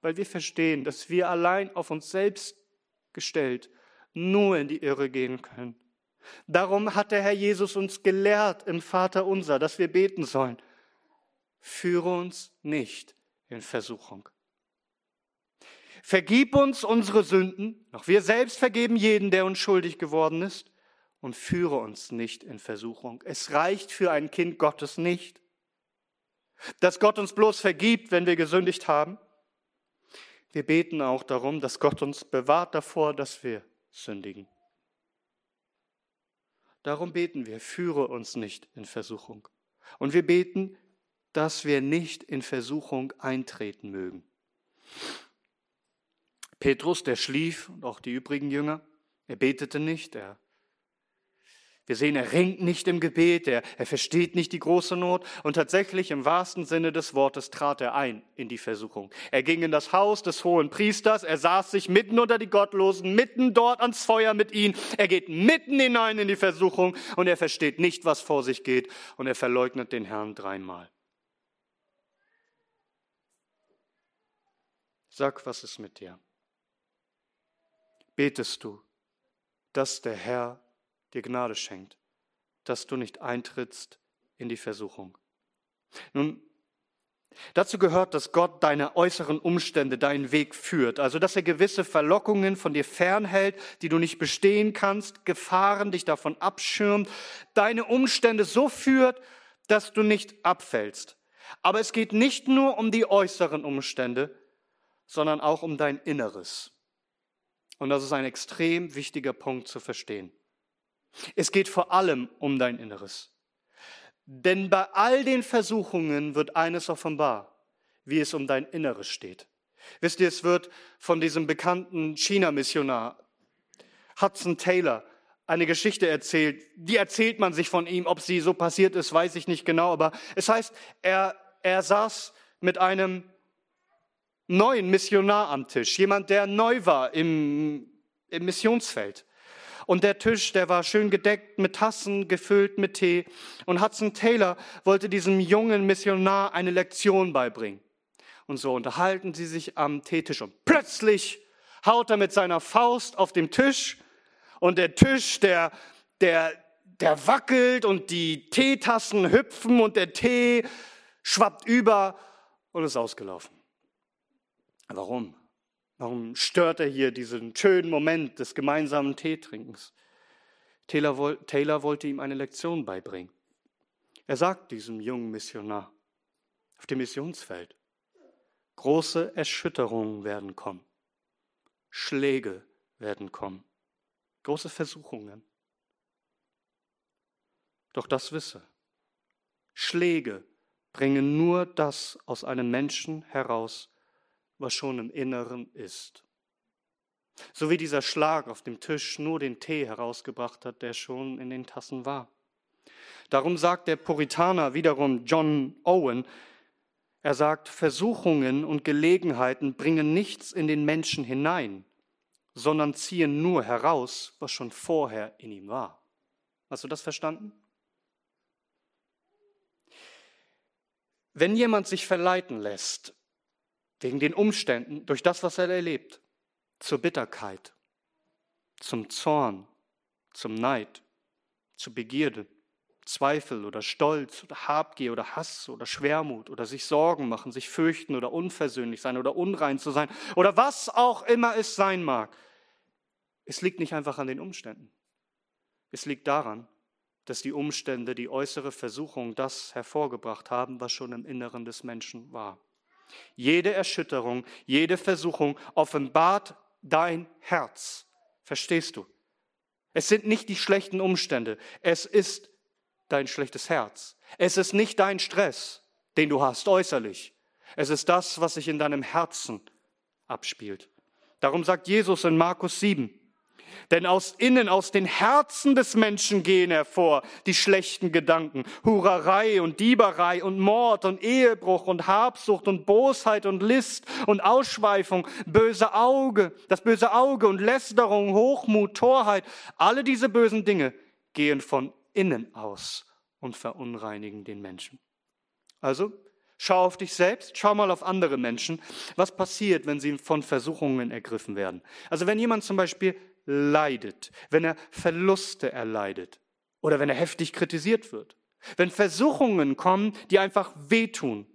A: Weil wir verstehen, dass wir allein auf uns selbst gestellt nur in die Irre gehen können. Darum hat der Herr Jesus uns gelehrt im Vater unser, dass wir beten sollen. Führe uns nicht in Versuchung. Vergib uns unsere Sünden, noch wir selbst vergeben jeden, der uns schuldig geworden ist, und führe uns nicht in Versuchung. Es reicht für ein Kind Gottes nicht, dass Gott uns bloß vergibt, wenn wir gesündigt haben. Wir beten auch darum, dass Gott uns bewahrt davor, dass wir sündigen. Darum beten wir, führe uns nicht in Versuchung. Und wir beten, dass wir nicht in Versuchung eintreten mögen. Petrus, der schlief und auch die übrigen Jünger, er betete nicht, er wir sehen, er ringt nicht im Gebet, er, er versteht nicht die große Not und tatsächlich im wahrsten Sinne des Wortes trat er ein in die Versuchung. Er ging in das Haus des hohen Priesters, er saß sich mitten unter die Gottlosen, mitten dort ans Feuer mit ihnen, er geht mitten hinein in die Versuchung und er versteht nicht, was vor sich geht und er verleugnet den Herrn dreimal. Sag, was ist mit dir? Betest du, dass der Herr dir Gnade schenkt, dass du nicht eintrittst in die Versuchung. Nun, Dazu gehört, dass Gott deine äußeren Umstände, deinen Weg führt. Also, dass er gewisse Verlockungen von dir fernhält, die du nicht bestehen kannst, Gefahren dich davon abschirmt, deine Umstände so führt, dass du nicht abfällst. Aber es geht nicht nur um die äußeren Umstände, sondern auch um dein Inneres. Und das ist ein extrem wichtiger Punkt zu verstehen. Es geht vor allem um dein Inneres. Denn bei all den Versuchungen wird eines offenbar, wie es um dein Inneres steht. Wisst ihr, es wird von diesem bekannten China-Missionar Hudson Taylor eine Geschichte erzählt. Die erzählt man sich von ihm. Ob sie so passiert ist, weiß ich nicht genau. Aber es heißt, er, er saß mit einem neuen Missionar am Tisch. Jemand, der neu war im, im Missionsfeld. Und der Tisch, der war schön gedeckt mit Tassen, gefüllt mit Tee. Und Hudson Taylor wollte diesem jungen Missionar eine Lektion beibringen. Und so unterhalten sie sich am Teetisch. Und plötzlich haut er mit seiner Faust auf dem Tisch. Und der Tisch, der, der, der wackelt und die Teetassen hüpfen und der Tee schwappt über und ist ausgelaufen. Warum? Warum stört er hier diesen schönen Moment des gemeinsamen Teetrinkens? Taylor, Taylor wollte ihm eine Lektion beibringen. Er sagt diesem jungen Missionar auf dem Missionsfeld, große Erschütterungen werden kommen, Schläge werden kommen, große Versuchungen. Doch das wisse, Schläge bringen nur das aus einem Menschen heraus, was schon im Inneren ist. So wie dieser Schlag auf dem Tisch nur den Tee herausgebracht hat, der schon in den Tassen war. Darum sagt der Puritaner wiederum John Owen, er sagt, Versuchungen und Gelegenheiten bringen nichts in den Menschen hinein, sondern ziehen nur heraus, was schon vorher in ihm war. Hast du das verstanden? Wenn jemand sich verleiten lässt, wegen den Umständen, durch das, was er erlebt, zur Bitterkeit, zum Zorn, zum Neid, zu Begierde, Zweifel oder Stolz oder Habgier oder Hass oder Schwermut oder sich Sorgen machen, sich fürchten oder unversöhnlich sein oder unrein zu sein oder was auch immer es sein mag. Es liegt nicht einfach an den Umständen. Es liegt daran, dass die Umstände, die äußere Versuchung das hervorgebracht haben, was schon im Inneren des Menschen war. Jede Erschütterung, jede Versuchung offenbart dein Herz. Verstehst du? Es sind nicht die schlechten Umstände, es ist dein schlechtes Herz. Es ist nicht dein Stress, den du hast äußerlich. Es ist das, was sich in deinem Herzen abspielt. Darum sagt Jesus in Markus 7, denn aus innen, aus den Herzen des Menschen gehen hervor die schlechten Gedanken. Hurerei und Dieberei und Mord und Ehebruch und Habsucht und Bosheit und List und Ausschweifung, böse Auge, das böse Auge und Lästerung, Hochmut, Torheit. Alle diese bösen Dinge gehen von innen aus und verunreinigen den Menschen. Also, Schau auf dich selbst, schau mal auf andere Menschen. Was passiert, wenn sie von Versuchungen ergriffen werden? Also wenn jemand zum Beispiel leidet, wenn er Verluste erleidet oder wenn er heftig kritisiert wird, wenn Versuchungen kommen, die einfach wehtun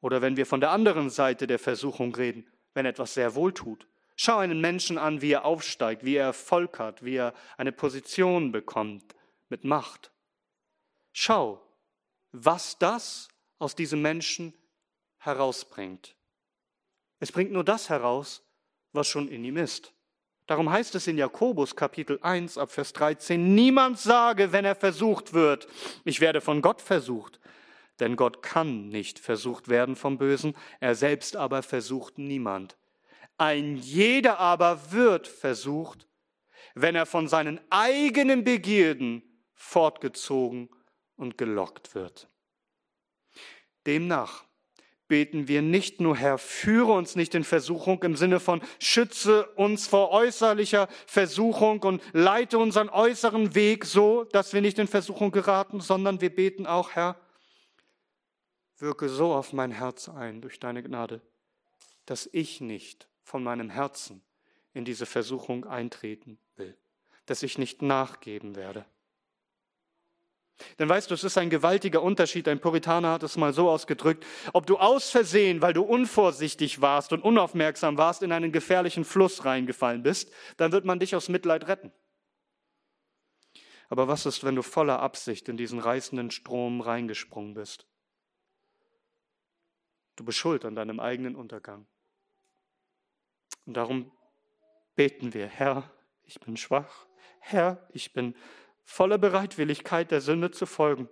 A: oder wenn wir von der anderen Seite der Versuchung reden, wenn etwas sehr wohl tut. Schau einen Menschen an, wie er aufsteigt, wie er Erfolg hat, wie er eine Position bekommt mit Macht. Schau, was das aus diesem Menschen herausbringt. Es bringt nur das heraus, was schon in ihm ist. Darum heißt es in Jakobus Kapitel 1 ab Vers 13, niemand sage, wenn er versucht wird, ich werde von Gott versucht. Denn Gott kann nicht versucht werden vom Bösen, er selbst aber versucht niemand. Ein jeder aber wird versucht, wenn er von seinen eigenen Begierden fortgezogen und gelockt wird. Demnach beten wir nicht nur, Herr, führe uns nicht in Versuchung im Sinne von schütze uns vor äußerlicher Versuchung und leite unseren äußeren Weg so, dass wir nicht in Versuchung geraten, sondern wir beten auch, Herr, wirke so auf mein Herz ein durch deine Gnade, dass ich nicht von meinem Herzen in diese Versuchung eintreten will, dass ich nicht nachgeben werde. Denn weißt du, es ist ein gewaltiger Unterschied, ein Puritaner hat es mal so ausgedrückt, ob du aus Versehen, weil du unvorsichtig warst und unaufmerksam warst, in einen gefährlichen Fluss reingefallen bist, dann wird man dich aus Mitleid retten. Aber was ist, wenn du voller Absicht in diesen reißenden Strom reingesprungen bist? Du bist schuld an deinem eigenen Untergang. Und darum beten wir, Herr, ich bin schwach, Herr, ich bin voller Bereitwilligkeit der Sünde zu folgen,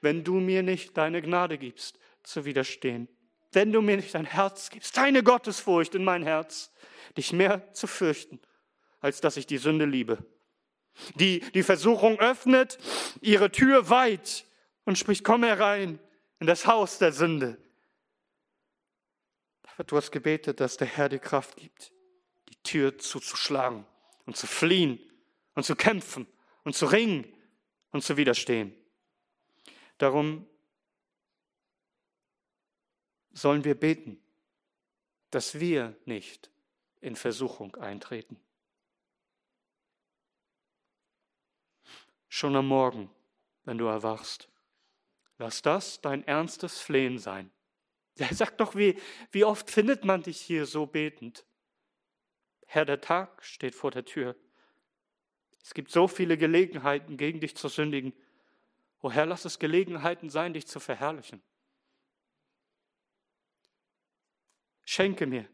A: wenn du mir nicht deine Gnade gibst, zu widerstehen. Wenn du mir nicht dein Herz gibst, deine Gottesfurcht in mein Herz, dich mehr zu fürchten, als dass ich die Sünde liebe. Die die Versuchung öffnet, ihre Tür weit und spricht, komm herein in das Haus der Sünde. Du hast gebetet, dass der Herr dir Kraft gibt, die Tür zuzuschlagen und zu fliehen und zu kämpfen und zu ringen und zu widerstehen. Darum sollen wir beten, dass wir nicht in Versuchung eintreten. Schon am Morgen, wenn du erwachst, lass das dein ernstes Flehen sein. Er sagt doch, wie, wie oft findet man dich hier so betend? Herr, der Tag steht vor der Tür. Es gibt so viele Gelegenheiten, gegen dich zu sündigen. O Herr, lass es Gelegenheiten sein, dich zu verherrlichen. Schenke mir,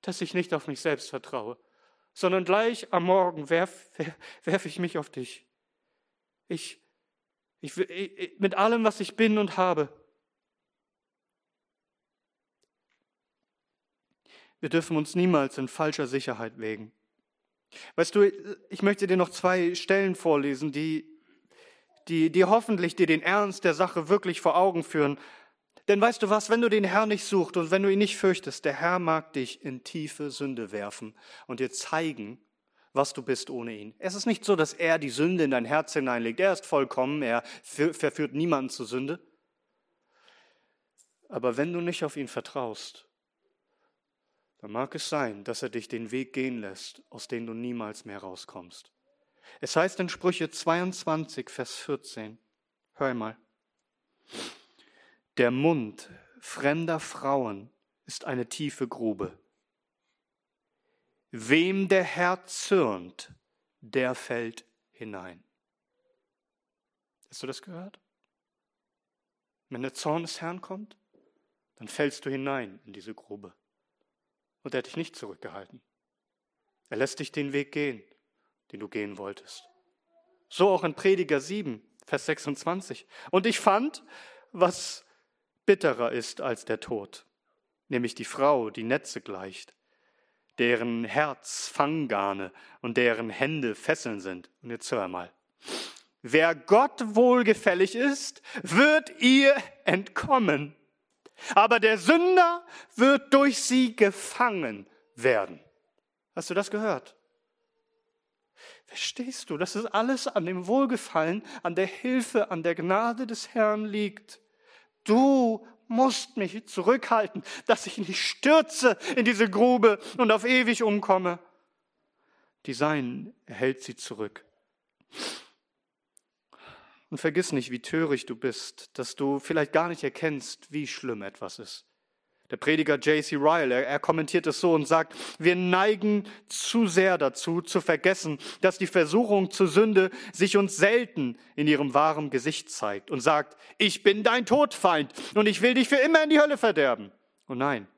A: dass ich nicht auf mich selbst vertraue, sondern gleich am Morgen werfe werf ich mich auf dich. Ich, ich, ich, mit allem, was ich bin und habe. Wir dürfen uns niemals in falscher Sicherheit wägen. Weißt du, ich möchte dir noch zwei Stellen vorlesen, die, die, die hoffentlich dir den Ernst der Sache wirklich vor Augen führen. Denn weißt du was, wenn du den Herrn nicht suchst und wenn du ihn nicht fürchtest, der Herr mag dich in tiefe Sünde werfen und dir zeigen, was du bist ohne ihn. Es ist nicht so, dass er die Sünde in dein Herz hineinlegt. Er ist vollkommen, er verführt niemanden zur Sünde. Aber wenn du nicht auf ihn vertraust, dann mag es sein, dass er dich den Weg gehen lässt, aus dem du niemals mehr rauskommst. Es heißt in Sprüche 22, Vers 14, hör mal, der Mund fremder Frauen ist eine tiefe Grube. Wem der Herr zürnt, der fällt hinein. Hast du das gehört? Wenn der Zorn des Herrn kommt, dann fällst du hinein in diese Grube. Und er hat dich nicht zurückgehalten. Er lässt dich den Weg gehen, den du gehen wolltest. So auch in Prediger 7, Vers 26. Und ich fand, was bitterer ist als der Tod, nämlich die Frau, die Netze gleicht, deren Herz Fanggarne und deren Hände Fesseln sind. Und jetzt hör mal. Wer Gott wohlgefällig ist, wird ihr entkommen aber der Sünder wird durch sie gefangen werden. Hast du das gehört? Verstehst du, dass es alles an dem Wohlgefallen, an der Hilfe, an der Gnade des Herrn liegt? Du musst mich zurückhalten, dass ich nicht stürze in diese Grube und auf ewig umkomme. Die Sein hält sie zurück. Und vergiss nicht, wie töricht du bist, dass du vielleicht gar nicht erkennst, wie schlimm etwas ist. Der Prediger J.C. Ryle, er, er kommentiert es so und sagt, wir neigen zu sehr dazu, zu vergessen, dass die Versuchung zur Sünde sich uns selten in ihrem wahren Gesicht zeigt und sagt, ich bin dein Todfeind und ich will dich für immer in die Hölle verderben. Und nein,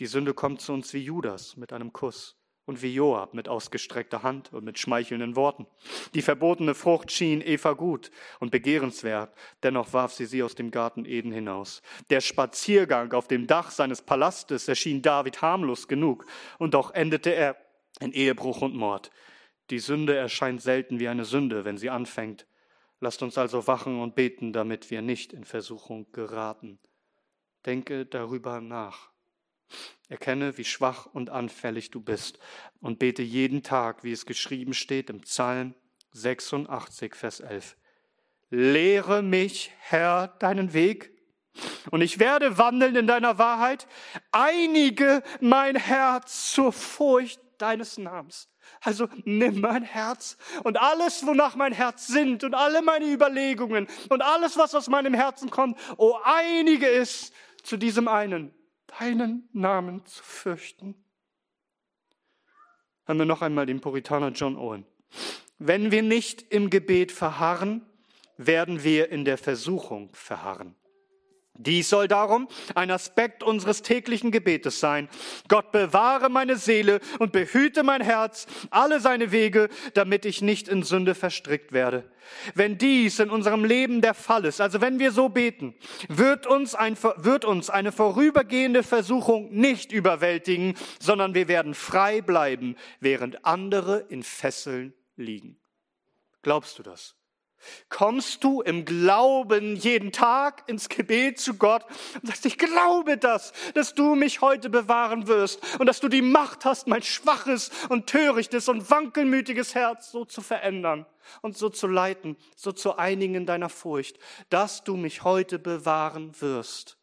A: die Sünde kommt zu uns wie Judas mit einem Kuss und wie Joab mit ausgestreckter Hand und mit schmeichelnden Worten. Die verbotene Frucht schien Eva gut und begehrenswert, dennoch warf sie sie aus dem Garten Eden hinaus. Der Spaziergang auf dem Dach seines Palastes erschien David harmlos genug, und doch endete er in Ehebruch und Mord. Die Sünde erscheint selten wie eine Sünde, wenn sie anfängt. Lasst uns also wachen und beten, damit wir nicht in Versuchung geraten. Denke darüber nach. Erkenne, wie schwach und anfällig du bist und bete jeden Tag, wie es geschrieben steht im Psalm 86, Vers 11. Lehre mich, Herr, deinen Weg und ich werde wandeln in deiner Wahrheit. Einige mein Herz zur Furcht deines Namens. Also nimm mein Herz und alles, wonach mein Herz sinnt und alle meine Überlegungen und alles, was aus meinem Herzen kommt, oh, einige ist zu diesem einen, deinen Namen zu fürchten. Haben wir noch einmal den Puritaner John Owen. Wenn wir nicht im Gebet verharren, werden wir in der Versuchung verharren. Dies soll darum ein Aspekt unseres täglichen Gebetes sein. Gott bewahre meine Seele und behüte mein Herz, alle seine Wege, damit ich nicht in Sünde verstrickt werde. Wenn dies in unserem Leben der Fall ist, also wenn wir so beten, wird uns, ein, wird uns eine vorübergehende Versuchung nicht überwältigen, sondern wir werden frei bleiben, während andere in Fesseln liegen. Glaubst du das? Kommst du im Glauben jeden Tag ins Gebet zu Gott und sagst, ich glaube das, dass du mich heute bewahren wirst und dass du die Macht hast, mein schwaches und törichtes und wankelmütiges Herz so zu verändern und so zu leiten, so zu einigen in deiner Furcht, dass du mich heute bewahren wirst.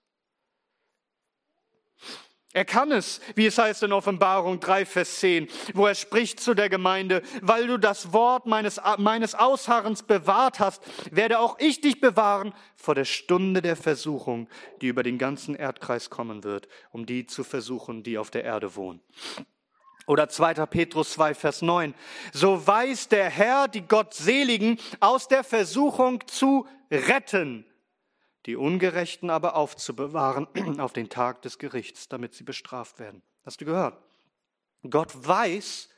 A: Er kann es, wie es heißt in Offenbarung 3, Vers 10, wo er spricht zu der Gemeinde, weil du das Wort meines, meines Ausharrens bewahrt hast, werde auch ich dich bewahren vor der Stunde der Versuchung, die über den ganzen Erdkreis kommen wird, um die zu versuchen, die auf der Erde wohnen. Oder 2. Petrus 2, Vers 9. So weiß der Herr die Gottseligen aus der Versuchung zu retten die Ungerechten aber aufzubewahren auf den Tag des Gerichts, damit sie bestraft werden. Hast du gehört? Gott weiß,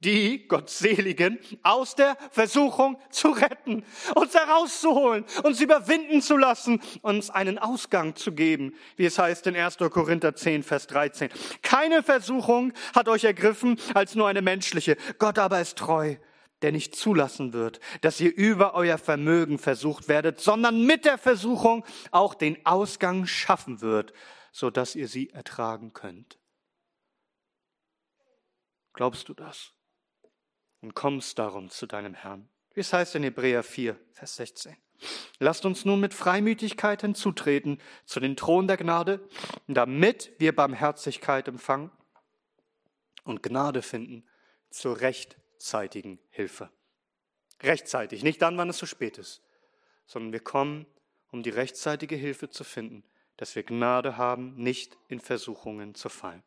A: die Gottseligen aus der Versuchung zu retten, uns herauszuholen, uns überwinden zu lassen, uns einen Ausgang zu geben, wie es heißt in 1. Korinther 10, Vers 13. Keine Versuchung hat euch ergriffen als nur eine menschliche. Gott aber ist treu der nicht zulassen wird, dass ihr über euer Vermögen versucht werdet, sondern mit der Versuchung auch den Ausgang schaffen wird, so dass ihr sie ertragen könnt. Glaubst du das? Und kommst darum zu deinem Herrn. Wie es heißt in Hebräer 4, Vers 16. Lasst uns nun mit Freimütigkeit hinzutreten zu den Thron der Gnade, damit wir Barmherzigkeit empfangen und Gnade finden zur Recht rechtzeitigen Hilfe. Rechtzeitig, nicht dann, wann es zu spät ist, sondern wir kommen, um die rechtzeitige Hilfe zu finden, dass wir Gnade haben, nicht in Versuchungen zu fallen.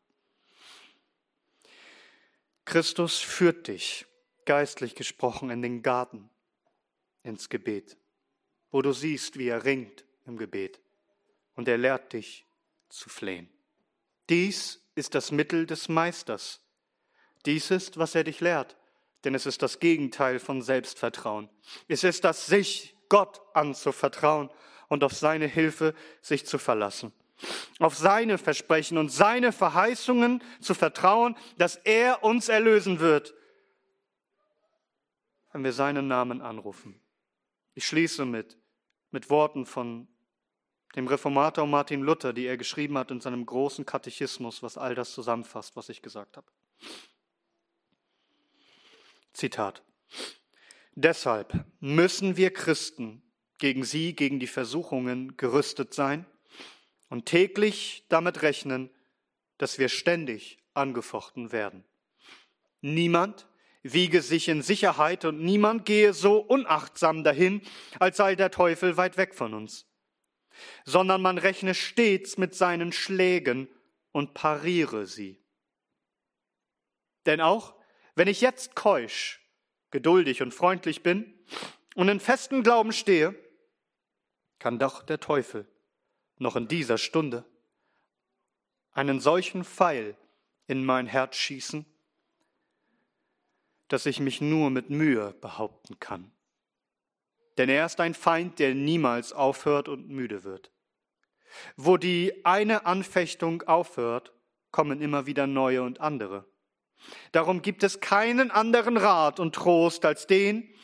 A: Christus führt dich, geistlich gesprochen, in den Garten, ins Gebet, wo du siehst, wie er ringt im Gebet, und er lehrt dich zu flehen. Dies ist das Mittel des Meisters. Dies ist, was er dich lehrt denn es ist das Gegenteil von Selbstvertrauen. Es ist das sich Gott anzuvertrauen und auf seine Hilfe sich zu verlassen. Auf seine Versprechen und seine Verheißungen zu vertrauen, dass er uns erlösen wird, wenn wir seinen Namen anrufen. Ich schließe mit, mit Worten von dem Reformator Martin Luther, die er geschrieben hat in seinem großen Katechismus, was all das zusammenfasst, was ich gesagt habe. Zitat. Deshalb müssen wir Christen gegen sie, gegen die Versuchungen gerüstet sein und täglich damit rechnen, dass wir ständig angefochten werden. Niemand wiege sich in Sicherheit und niemand gehe so unachtsam dahin, als sei der Teufel weit weg von uns, sondern man rechne stets mit seinen Schlägen und pariere sie. Denn auch wenn ich jetzt keusch, geduldig und freundlich bin und in festem Glauben stehe, kann doch der Teufel noch in dieser Stunde einen solchen Pfeil in mein Herz schießen, dass ich mich nur mit Mühe behaupten kann. Denn er ist ein Feind, der niemals aufhört und müde wird. Wo die eine Anfechtung aufhört, kommen immer wieder neue und andere. Darum gibt es keinen anderen Rat und Trost als den,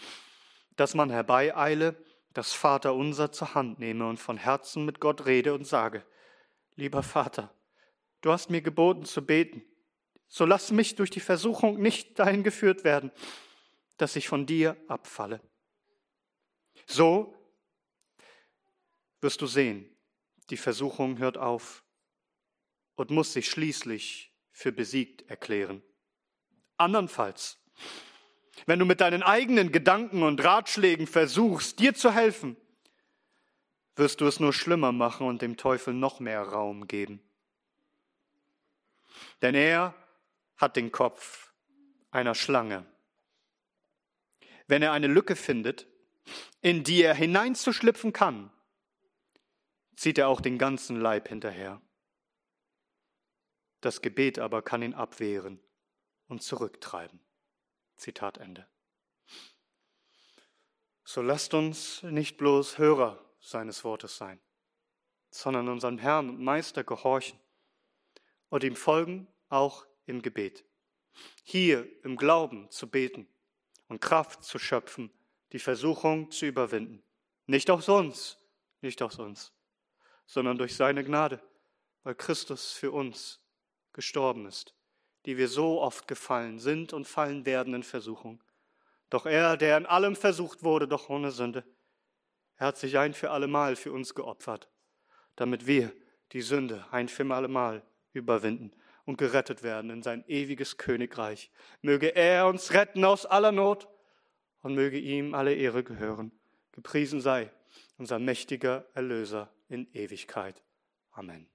A: dass man herbeieile, das Vaterunser zur Hand nehme und von Herzen mit Gott rede und sage, lieber Vater, du hast mir geboten zu beten, so lass mich durch die Versuchung nicht dahin geführt werden, dass ich von dir abfalle. So wirst du sehen, die Versuchung hört auf und muss sich schließlich für besiegt erklären. Andernfalls, wenn du mit deinen eigenen Gedanken und Ratschlägen versuchst, dir zu helfen, wirst du es nur schlimmer machen und dem Teufel noch mehr Raum geben. Denn er hat den Kopf einer Schlange. Wenn er eine Lücke findet, in die er hineinzuschlüpfen kann, zieht er auch den ganzen Leib hinterher. Das Gebet aber kann ihn abwehren und zurücktreiben. Zitat Ende. So lasst uns nicht bloß Hörer seines Wortes sein, sondern unserem Herrn und Meister gehorchen und ihm folgen, auch im Gebet. Hier im Glauben zu beten und Kraft zu schöpfen, die Versuchung zu überwinden. Nicht aus uns, nicht aus uns, sondern durch seine Gnade, weil Christus für uns gestorben ist, die wir so oft gefallen sind und fallen werden in Versuchung. Doch er, der in allem versucht wurde, doch ohne Sünde, er hat sich ein für allemal für uns geopfert, damit wir die Sünde ein für allemal überwinden und gerettet werden in sein ewiges Königreich. Möge er uns retten aus aller Not und möge ihm alle Ehre gehören. Gepriesen sei unser mächtiger Erlöser in Ewigkeit. Amen.